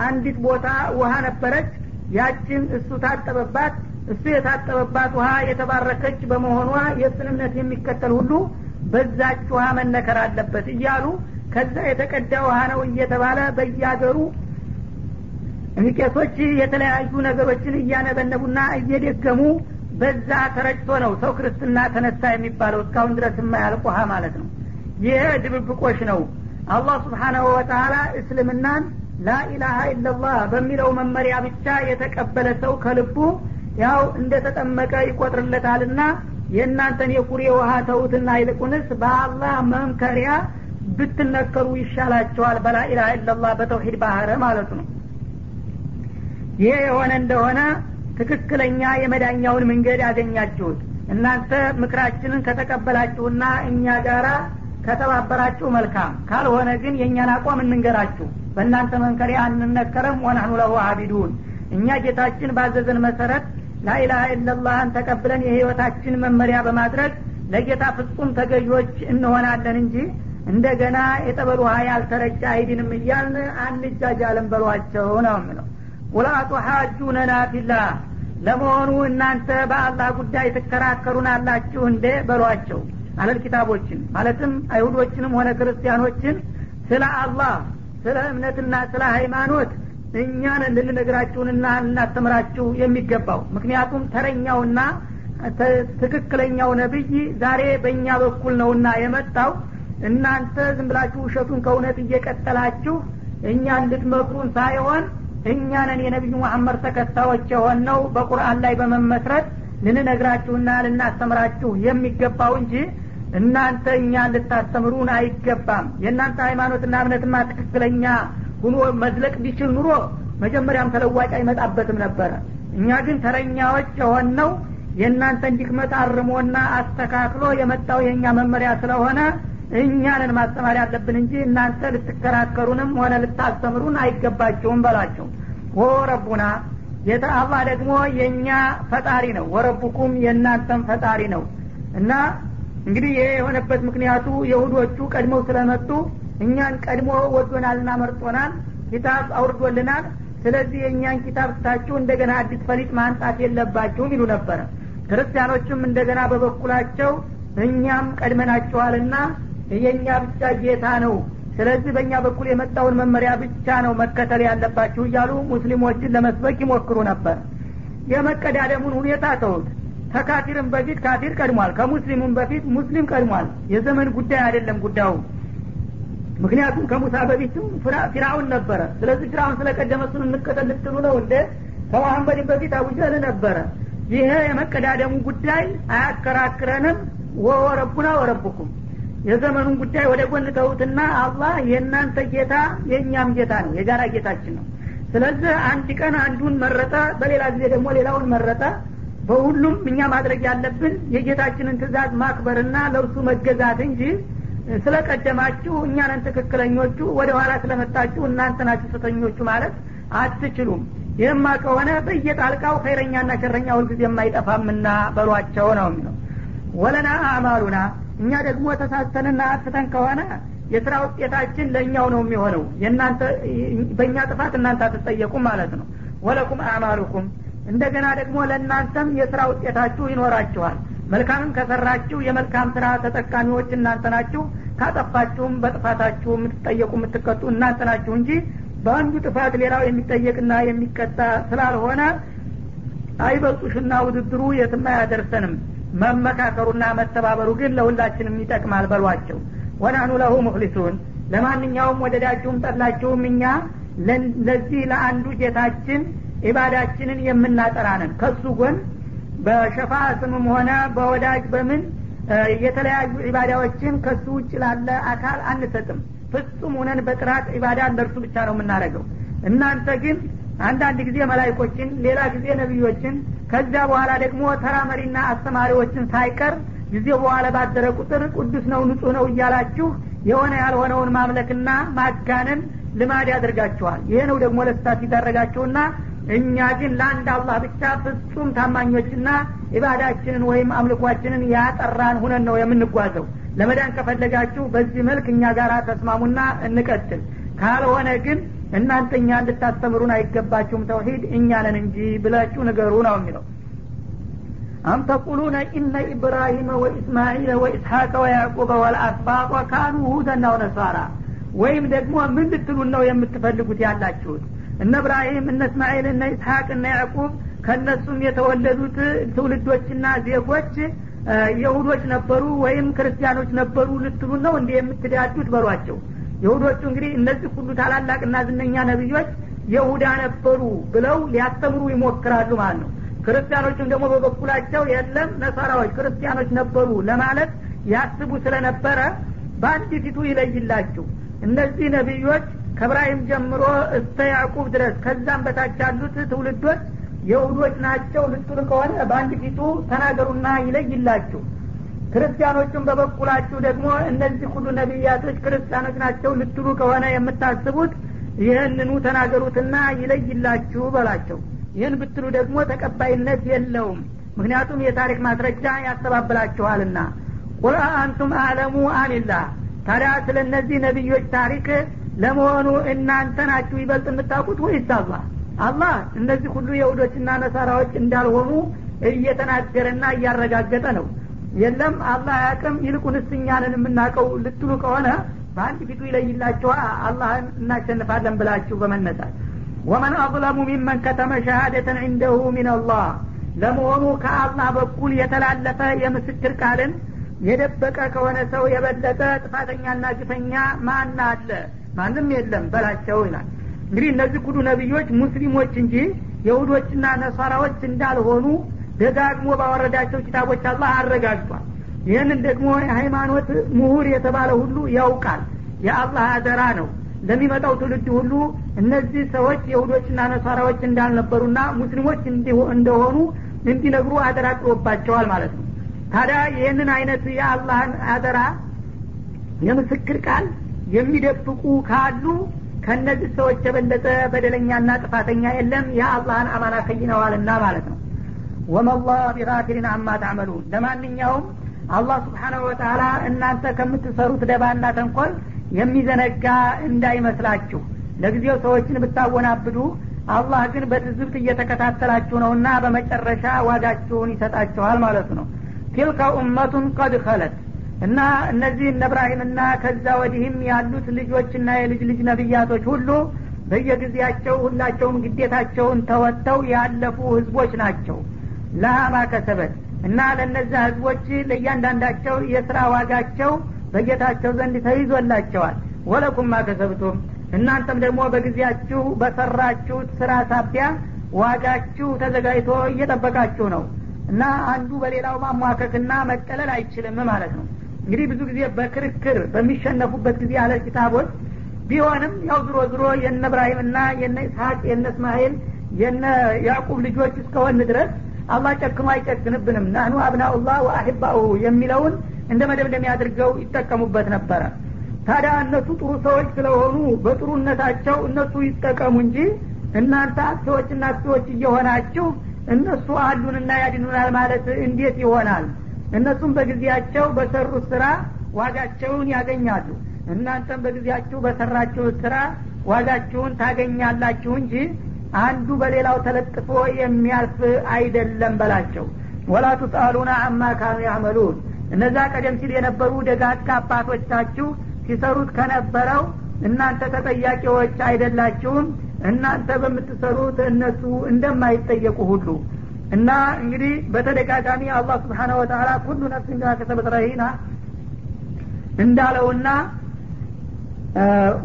[SPEAKER 2] አንዲት ቦታ ውሃ ነበረች። ያችን እሱ ታጠበባት እሱ የታጠበባት ውሃ የተባረከች በመሆኗ የእሱን እምነት የሚከተል ሁሉ በዛች ውሃ መነከር አለበት እያሉ ከዛ የተቀዳ ውሃ ነው እየተባለ በያገሩ ቄሶች የተለያዩ ነገሮችን እያነበነቡና እየደገሙ በዛ ተረጭቶ ነው ሰው ክርስትና ተነሳ የሚባለው። እስካሁን ድረስ የማያልቅ ውሃ ማለት ነው። ይህ ድብብቆሽ ነው። አላህ ስብሓናሁ ወተላ እስልምናን ላኢላሃ ኢላላህ በሚለው መመሪያ ብቻ የተቀበለ ሰው ከልቡ ያው እንደተጠመቀ ይቆጥርለታልና የእናንተን የኩሬ ውሃ ተውትና ይልቁንስ በአላህ መምከሪያ ብትነከሩ ይሻላቸዋል። በላኢላሃ ኢላላህ በተውሂድ ባህረ ማለቱ ነው። ይሄ የሆነ እንደሆነ ትክክለኛ የመዳኛውን መንገድ ያገኛችሁት። እናንተ ምክራችንን ከተቀበላችሁና እኛ ጋራ ከተባበራችሁ መልካም ካልሆነ ግን የእኛን አቋም እንንገራችሁ። በእናንተ መንከሪያ አንነከረም ወናህኑ ለሁ አቢዱን። እኛ ጌታችን ባዘዘን መሰረት ላኢላሀ ኢለላህን ተቀብለን የህይወታችን መመሪያ በማድረግ ለጌታ ፍጹም ተገዦች እንሆናለን እንጂ እንደገና የጠበል ውሃ ያልተረጨ አይድንም እያልን አንጃጃለን በሏቸው ነው የምለው። ወላቱ ሀጁነና ፊላህ ለመሆኑ እናንተ በአላህ ጉዳይ ትከራከሩናላችሁ እንዴ በሏቸው። አለል ኪታቦችን ማለትም አይሁዶችንም ሆነ ክርስቲያኖችን ስለ አላህ ስለ እምነትና ስለ ሃይማኖት እኛን ልንነግራችሁንና ልናስተምራችሁ የሚገባው። ምክንያቱም ተረኛውና ትክክለኛው ነብይ ዛሬ በእኛ በኩል ነውና የመጣው እናንተ ዝም ብላችሁ ውሸቱን ከእውነት እየቀጠላችሁ እኛን ልትመክሩን ሳይሆን እኛንን የነቢዩ መሐመድ ተከታዮች የሆነው በቁርአን ላይ በመመስረት ልንነግራችሁና ልናስተምራችሁ የሚገባው እንጂ እናንተ እኛን ልታስተምሩን አይገባም። የእናንተ ሃይማኖትና እምነትማ ትክክለኛ ሁኖ መዝለቅ ቢችል ኑሮ መጀመሪያም ተለዋጭ አይመጣበትም ነበረ። እኛ ግን ተረኛዎች የሆነው የእናንተን ድክመት አርሞና አስተካክሎ የመጣው የእኛ መመሪያ ስለሆነ እኛንን ማስተማር ያለብን እንጂ እናንተ ልትከራከሩንም ሆነ ልታስተምሩን አይገባቸውም በላቸው ወረቡና ጌታ አላህ ደግሞ የእኛ ፈጣሪ ነው። ወረቡኩም የእናንተም ፈጣሪ ነው። እና እንግዲህ ይሄ የሆነበት ምክንያቱ የሁዶቹ ቀድመው ስለመጡ እኛን ቀድሞ ወዶናልና መርጦናል ኪታብ አውርዶልናል። ስለዚህ የእኛን ኪታብ ስታችሁ እንደገና አዲስ ፈሊጥ ማንጣት የለባችሁም ይሉ ነበረ ክርስቲያኖችም እንደገና በበኩላቸው እኛም ቀድመናችኋልና የእኛ ብቻ ጌታ ነው። ስለዚህ በእኛ በኩል የመጣውን መመሪያ ብቻ ነው መከተል ያለባችሁ እያሉ ሙስሊሞችን ለመስበክ ይሞክሩ ነበር። የመቀዳደሙን ሁኔታ ተውት። ከካፊርም በፊት ካፊር ቀድሟል ከሙስሊሙም በፊት ሙስሊም ቀድሟል። የዘመን ጉዳይ አይደለም ጉዳዩ። ምክንያቱም ከሙሳ በፊትም ፊራውን ነበረ። ስለዚህ ፊራውን ስለቀደመ እሱን እንከተል ልትሉ ነው እንደ ከመሐመድም በፊት አቡጀህል ነበረ። ይሄ የመቀዳደሙ ጉዳይ አያከራክረንም። ወረቡና ወረቡኩም የዘመኑን ጉዳይ ወደ ጎን ተውትና አላህ የእናንተ ጌታ የእኛም ጌታ ነው የጋራ ጌታችን ነው። ስለዚህ አንድ ቀን አንዱን መረጠ በሌላ ጊዜ ደግሞ ሌላውን መረጠ። በሁሉም እኛ ማድረግ ያለብን የጌታችንን ትእዛዝ ማክበርና ለእርሱ መገዛት እንጂ ስለቀደማችሁ እኛንን ትክክለኞቹ ወደ ኋላ ስለመጣችሁ እናንተ ናችሁ ስተኞቹ ማለት አትችሉም። ይህማ ከሆነ በየጣልቃው ኸይረኛና ሸረኛ ሁልጊዜ የማይጠፋምና በሏቸው ነው የሚለው። ወለና አማሉና እኛ ደግሞ ተሳስተንና አጥፍተን ከሆነ የስራ ውጤታችን ለእኛው ነው የሚሆነው። የእናንተ በእኛ ጥፋት እናንተ አትጠየቁም ማለት ነው። ወለኩም አማሉኩም እንደገና ደግሞ ለእናንተም የስራ ውጤታችሁ ይኖራችኋል። መልካምም ከሰራችሁ የመልካም ስራ ተጠቃሚዎች እናንተ ናችሁ። ካጠፋችሁም በጥፋታችሁ የምትጠየቁ የምትቀጡ እናንተ ናችሁ እንጂ በአንዱ ጥፋት ሌላው የሚጠየቅና የሚቀጣ ስላልሆነ አይበልጡሽና ውድድሩ የትም አያደርሰንም መመካከሩና መተባበሩ ግን ለሁላችንም ይጠቅማል በሏቸው። ወናኑ ለሁ ሙክሊሱን ለማንኛውም ወደዳችሁም ጠላችሁም እኛ ለዚህ ለአንዱ ጌታችን ኢባዳችንን የምናጠራንን ከሱ ጎን በሸፋ ስምም ሆነ በወዳጅ በምን የተለያዩ ኢባዳዎችን ከሱ ውጭ ላለ አካል አንሰጥም። ፍጹም ሁነን በጥራት ኢባዳ ለእርሱ ብቻ ነው የምናደርገው። እናንተ ግን አንዳንድ ጊዜ መላይኮችን ሌላ ጊዜ ነቢዮችን ከዚያ በኋላ ደግሞ ተራ መሪና አስተማሪዎችን ሳይቀር ጊዜ በኋላ ባደረ ቁጥር ቅዱስ ነው ንጹህ ነው እያላችሁ የሆነ ያልሆነውን ማምለክና ማጋነን ልማድ ያደርጋችኋል። ይሄ ነው ደግሞ ለስታት ይዳረጋችሁና እኛ ግን ለአንድ አላህ ብቻ ፍጹም ታማኞችና ኢባዳችንን ወይም አምልኳችንን ያጠራን ሁነን ነው የምንጓዘው። ለመዳን ከፈለጋችሁ በዚህ መልክ እኛ ጋር ተስማሙና እንቀጥል። ካልሆነ ግን እናንተ እኛ እንድታስተምሩን አይገባችሁም ተውሂድ እኛንን እንጂ ብላችሁ ንገሩ ነው የሚለው። አም ተቁሉነ ኢነ ኢብራሂመ ወኢስማዒለ ወኢስሐቀ ወያዕቁበ ወልአስባጦ ካኑ ሁደና ወነሳራ ወይም ደግሞ ምን ልትሉን ነው የምትፈልጉት ያላችሁት? እነ እብራሂም እነ እስማኤል እነ ኢስሐቅ እነ ያዕቁብ ከእነሱም የተወለዱት ትውልዶችና ዜጎች የሁዶች ነበሩ ወይም ክርስቲያኖች ነበሩ ልትሉን ነው እንዲህ የምትዳዱት? በሏቸው የሁዶቹ እንግዲህ እነዚህ ሁሉ ታላላቅና ዝነኛ ነቢዮች የሁዳ ነበሩ ብለው ሊያስተምሩ ይሞክራሉ ማለት ነው። ክርስቲያኖችም ደግሞ በበኩላቸው የለም ነሳራዎች ክርስቲያኖች ነበሩ ለማለት ያስቡ ስለነበረ በአንድ ፊቱ ይለይላችሁ እነዚህ ነቢዮች ከእብራሂም ጀምሮ እስተ ያዕቁብ ድረስ ከዛም በታች ያሉት ትውልዶች የሁዶች ናቸው ልትሉ ከሆነ በአንድ ፊቱ ተናገሩና ይለይላችሁ ክርስቲያኖቹም በበኩላችሁ ደግሞ እነዚህ ሁሉ ነቢያቶች ክርስቲያኖች ናቸው ልትሉ ከሆነ የምታስቡት ይህንኑ ተናገሩትና ይለይላችሁ በላቸው። ይህን ብትሉ ደግሞ ተቀባይነት የለውም። ምክንያቱም የታሪክ ማስረጃ ያስተባብላችኋልና። ቁል አንቱም አዕለሙ አኒላህ ታዲያ ስለ እነዚህ ነቢዮች ታሪክ ለመሆኑ እናንተ ናችሁ ይበልጥ የምታውቁት ወይስ አላህ? አላህ እነዚህ ሁሉ የሁዶችና ነሳራዎች እንዳልሆኑ እየተናገረና እያረጋገጠ ነው የለም አላህ ያቅም ይልቁንስ እኛንን የምናውቀው ልትሉ ከሆነ በአንድ ፊቱ ይለይላችኋ አላህን እናሸንፋለን ብላችሁ በመነሳት። ወመን አظለሙ ሚመን ከተመ ሸሃደተን ዒንደሁ ሚን አላህ ለመሆኑ ከአላህ በኩል የተላለፈ የምስክር ቃልን የደበቀ ከሆነ ሰው የበለጠ ጥፋተኛና ግፈኛ ማን አለ? ማንም የለም በላቸው ይላል። እንግዲህ እነዚህ ሁሉ ነቢዮች ሙስሊሞች እንጂ የሁዶችና ነሳራዎች እንዳልሆኑ ደጋግሞ ባወረዳቸው ኪታቦች አላህ አረጋግጧል። ይህንን ደግሞ የሃይማኖት ምሁር የተባለ ሁሉ ያውቃል። የአላህ አደራ ነው። ለሚመጣው ትውልድ ሁሉ እነዚህ ሰዎች የሁዶችና ነሳራዎች እንዳልነበሩና ሙስሊሞች እንደሆኑ እንዲነግሩ አደራ ጥሎባቸዋል ማለት ነው። ታዲያ ይህንን አይነት የአላህን አደራ የምስክር ቃል የሚደብቁ ካሉ ከእነዚህ ሰዎች የበለጠ በደለኛና ጥፋተኛ የለም። የአላህን አማና ከይነዋልና ማለት ነው ወመላህ ቢጋፊሪን አማ ታዕመሉን ለማንኛውም አላህ ስብሓናሁ ወተላ እናንተ ከምትሰሩት ደባና ተንኮል የሚዘነጋ እንዳይመስላችሁ። ለጊዜው ሰዎችን ብታወናብዱ አላህ ግን በትዝብት እየተከታተላችሁ ነውና በመጨረሻ ዋጋችሁን ይሰጣችኋል ማለት ነው። ቲልከ ኡመቱን ቀድ ከለት እና እነዚህ እነ እብራሂምና ከዛ ወዲህም ያሉት ልጆችና የልጅ ልጅ ነቢያቶች ሁሉ በየጊዜያቸው ሁላቸውም ግዴታቸውን ተወጥተው ያለፉ ህዝቦች ናቸው ለሃማ ከሰበት እና ለእነዚያ ህዝቦች ለእያንዳንዳቸው የስራ ዋጋቸው በጌታቸው ዘንድ ተይዞላቸዋል። ወለኩም ማከሰብቱም እናንተም ደግሞ በጊዜያችሁ በሰራችሁት ስራ ሳቢያ ዋጋችሁ ተዘጋጅቶ እየጠበቃችሁ ነው እና አንዱ በሌላው ማሟከክና መቀለል አይችልም ማለት ነው። እንግዲህ ብዙ ጊዜ በክርክር በሚሸነፉበት ጊዜ ያለ ኪታቦች ቢሆንም ያው ዝሮ ዝሮ የነ እብራሂምና የነ ኢስሐቅ የነ እስማኤል የነ ያዕቁብ ልጆች እስከሆን ድረስ አላህ ጨክኖ አይጨክንብንም። ናህኑ አብናኡላህ ወአሕባኡ የሚለውን እንደ መደምደሚያ አድርገው ይጠቀሙበት ነበረ። ታዲያ እነሱ ጥሩ ሰዎች ስለሆኑ በጥሩነታቸው እነሱ ይጠቀሙ እንጂ እናንተ አክሰዎች እየሆናችሁ እነሱ አሉንና ያድኑናል ማለት እንዴት ይሆናል? እነሱም በጊዜያቸው በሰሩት ስራ ዋጋቸውን ያገኛሉ። እናንተም በጊዜያችሁ በሰራችሁት ስራ ዋጋችሁን ታገኛላችሁ እንጂ አንዱ በሌላው ተለጥፎ የሚያልፍ አይደለም በላቸው። ወላ ቱስአሉና አማ ካኑ ያዕመሉን። እነዛ ቀደም ሲል የነበሩ ደጋግ አባቶቻችሁ ሲሰሩት ከነበረው እናንተ ተጠያቂዎች አይደላችሁም። እናንተ በምትሰሩት እነሱ እንደማይጠየቁ ሁሉ እና እንግዲህ በተደጋጋሚ አላህ ስብሓነ ወተላ ኩሉ ነፍስ ቢማ ከሰበት ረሂና እንዳለውና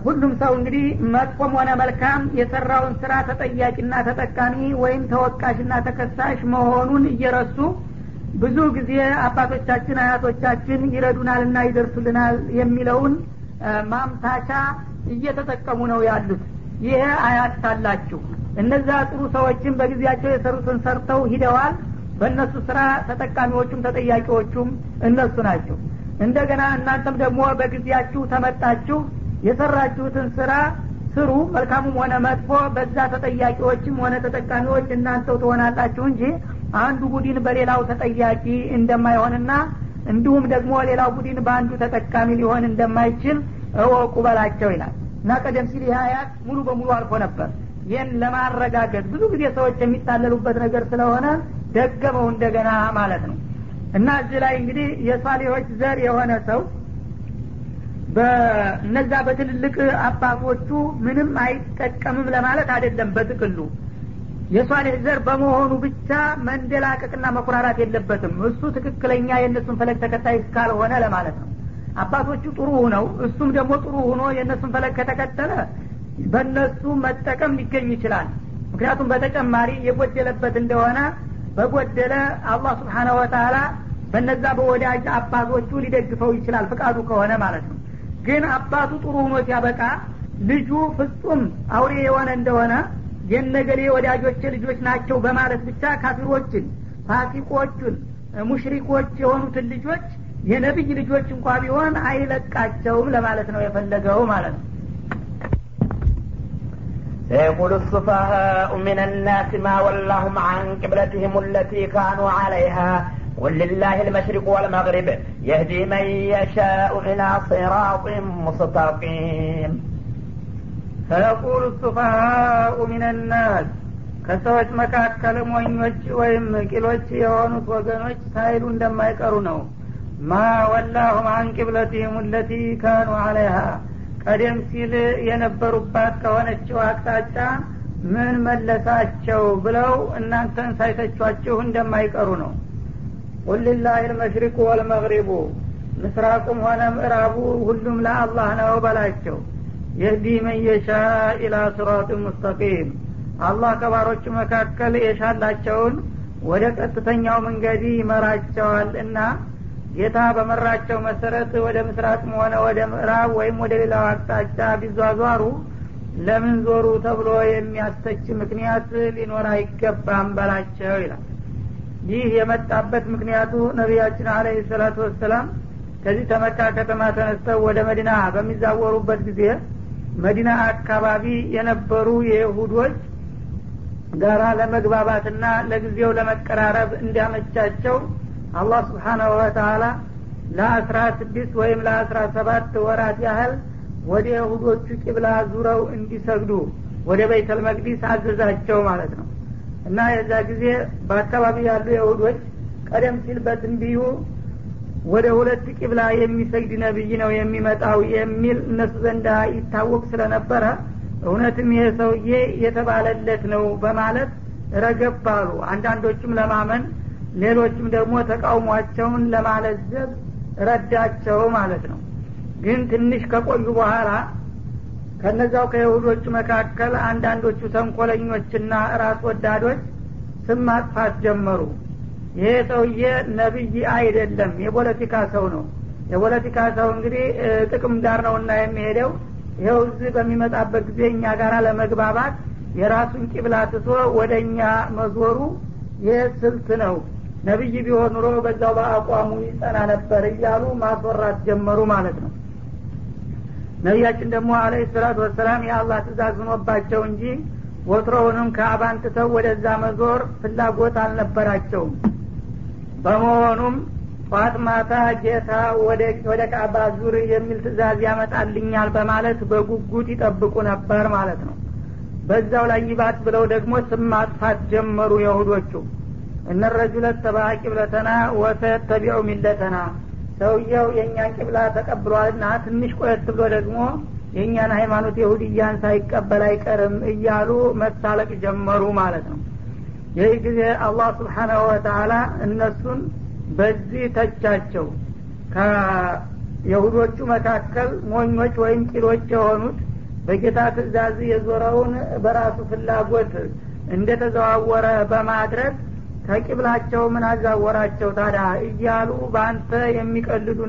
[SPEAKER 2] ሁሉም ሰው እንግዲህ መጥፎም ሆነ መልካም የሰራውን ስራ ተጠያቂና ተጠቃሚ ወይም ተወቃሽና ተከሳሽ መሆኑን እየረሱ ብዙ ጊዜ አባቶቻችን አያቶቻችን ይረዱናልና ይደርሱልናል የሚለውን ማምታቻ እየተጠቀሙ ነው ያሉት። ይሄ አያታላችሁ እነዛ ጥሩ ሰዎችም በጊዜያቸው የሰሩትን ሰርተው ሂደዋል። በእነሱ ስራ ተጠቃሚዎቹም ተጠያቂዎቹም እነሱ ናቸው። እንደገና እናንተም ደግሞ በጊዜያችሁ ተመጣችሁ የሰራችሁትን ስራ ስሩ። መልካሙም ሆነ መጥፎ በዛ ተጠያቂዎችም ሆነ ተጠቃሚዎች እናንተው ትሆናላችሁ እንጂ አንዱ ቡድን በሌላው ተጠያቂ እንደማይሆንና እንዲሁም ደግሞ ሌላው ቡድን በአንዱ ተጠቃሚ ሊሆን እንደማይችል እወቁ በላቸው ይላል። እና ቀደም ሲል ይህ አያት ሙሉ በሙሉ አልፎ ነበር። ይህን ለማረጋገጥ ብዙ ጊዜ ሰዎች የሚታለሉበት ነገር ስለሆነ ደገመው እንደገና ማለት ነው። እና እዚህ ላይ እንግዲህ የሷሊሆች ዘር የሆነ ሰው በእነዛ በትልልቅ አባቶቹ ምንም አይጠቀምም ለማለት አይደለም በጥቅሉ። የሷሌህ ዘር በመሆኑ ብቻ መንደላቀቅና መኩራራት የለበትም። እሱ ትክክለኛ የእነሱን ፈለግ ተከታይ እስካልሆነ ለማለት ነው። አባቶቹ ጥሩ ሁነው እሱም ደግሞ ጥሩ ሁኖ የእነሱን ፈለግ ከተከተለ በእነሱ መጠቀም ሊገኝ ይችላል። ምክንያቱም በተጨማሪ የጎደለበት እንደሆነ በጎደለ አላህ ስብሓነ ወተላ በነዛ በወዳጅ አባቶቹ ሊደግፈው ይችላል ፍቃዱ ከሆነ ማለት ነው ግን አባቱ ጥሩ ሁኖ ሲያበቃ ልጁ ፍጹም አውሬ የሆነ እንደሆነ የነገሌ ወዳጆች ልጆች ናቸው በማለት ብቻ ካፊሮችን ፋሲቆቹን ሙሽሪኮች የሆኑትን ልጆች የነቢይ ልጆች እንኳ ቢሆን አይለቃቸውም ለማለት ነው የፈለገው ማለት ነው
[SPEAKER 1] سيقول السفهاء من الناس ما ولاهم عن قبلتهم التي كانوا عليها قل لله المشرق والمغرب يهدي من يشاء إلى صراط مستقيم
[SPEAKER 2] ሰየቁሉ ሱፋሃኡ ሚንናስ ከሰዎች መካከል ሞኞች ወይም ቂሎች የሆኑት ወገኖች ሳይሉ እንደማይቀሩ ነው ማ ወላሁም አን ቂብለቲህም ለቲ ካኑ አለይሃ ቀደም ሲል የነበሩባት ከሆነችው አቅጣጫ ምን መለሳቸው ብለው እናንተን ሳይተቿችሁ እንደማይቀሩ ነው ቁል ሊላህ ልመሽሪቁ ወልመግሪቡ ምስራቁም ሆነ ምዕራቡ ሁሉም ለአላህ ነው በላቸው። የህዲ መን የሻ ኢላ ስራጥ ሙስተቂም። አላህ ከባሮቹ መካከል የሻላቸውን ወደ ቀጥተኛው መንገድ ይመራቸዋል እና ጌታ በመራቸው መሰረት ወደ ምስራቅም ሆነ ወደ ምዕራብ ወይም ወደ ሌላው አቅጣጫ ቢዟዟሩ ለምን ዞሩ ተብሎ የሚያስተች ምክንያት ሊኖር አይገባም በላቸው ይላል ይህ የመጣበት ምክንያቱ ነቢያችን አለህ ሰላቱ ወሰላም ከዚህ ተመካ ከተማ ተነስተው ወደ መዲና በሚዛወሩበት ጊዜ መዲና አካባቢ የነበሩ የይሁዶች ጋራ ለመግባባትና ለጊዜው ለመቀራረብ እንዲያመቻቸው አላህ ስብሓናሁ ወተላ ለአስራ ስድስት ወይም ለአስራ ሰባት ወራት ያህል ወደ የሁዶቹ ቂብላ ዙረው እንዲሰግዱ ወደ መቅዲስ አዘዛቸው ማለት ነው እና የዛ ጊዜ በአካባቢ ያሉ የሁዶች ቀደም ሲል በትንቢዩ ወደ ሁለት ቂብላ የሚሰግድ ነቢይ ነው የሚመጣው የሚል እነሱ ዘንዳ ይታወቅ ስለነበረ እውነትም ይሄ ሰውዬ የተባለለት ነው በማለት ረገብ አንዳንዶቹም ለማመን ሌሎችም ደግሞ ተቃውሟቸውን ለማለዘብ ረዳቸው ማለት ነው። ግን ትንሽ ከቆዩ በኋላ ከነዛው ከይሁዶቹ መካከል አንዳንዶቹ ተንኮለኞችና ራስ ወዳዶች ስም ማጥፋት ጀመሩ። ይሄ ሰውዬ ነቢይ አይደለም የፖለቲካ ሰው ነው። የፖለቲካ ሰው እንግዲህ ጥቅም ዳር ነውና የሚሄደው ይኸው እዚህ በሚመጣበት ጊዜ እኛ ጋር ለመግባባት የራሱን ቂብላ ትቶ ወደ እኛ መዞሩ ስልት ነው። ነቢይ ቢሆን ኑሮ በዛው በአቋሙ ይጸና ነበር እያሉ ማስወራት ጀመሩ ማለት ነው ነቢያችን ደግሞ አለ ሰላቱ ወሰላም የአላህ ትእዛዝ ሆኖባቸው እንጂ ወትሮውንም ከአባን ትተው ወደዛ መዞር ፍላጎት አልነበራቸውም። በመሆኑም ጠዋት ማታ ጌታ ወደ ካዕባ ዙር የሚል ትእዛዝ ያመጣልኛል በማለት በጉጉት ይጠብቁ ነበር ማለት ነው። በዛው ላይ ይባት ብለው ደግሞ ስም ማጥፋት ጀመሩ የሁዶቹ እነረጁለት ተባ ቂብለተና ወሰተቢዑ ሚለተና ሰውየው የእኛን ቂብላ ተቀብሏልና ትንሽ ቆየት ብሎ ደግሞ የእኛን ሃይማኖት የሁድያን ሳይቀበል አይቀርም እያሉ መሳለቅ ጀመሩ ማለት ነው። ይህ ጊዜ አላህ ስብሓናሁ ወተላ እነሱን በዚህ ተቻቸው። ከየሁዶቹ መካከል ሞኞች ወይም ቂሎች የሆኑት በጌታ ትእዛዝ የዞረውን በራሱ ፍላጎት እንደተዘዋወረ በማድረግ ከቂብላቸው ምን አዛወራቸው ታዲያ? እያሉ በአንተ የሚቀልዱ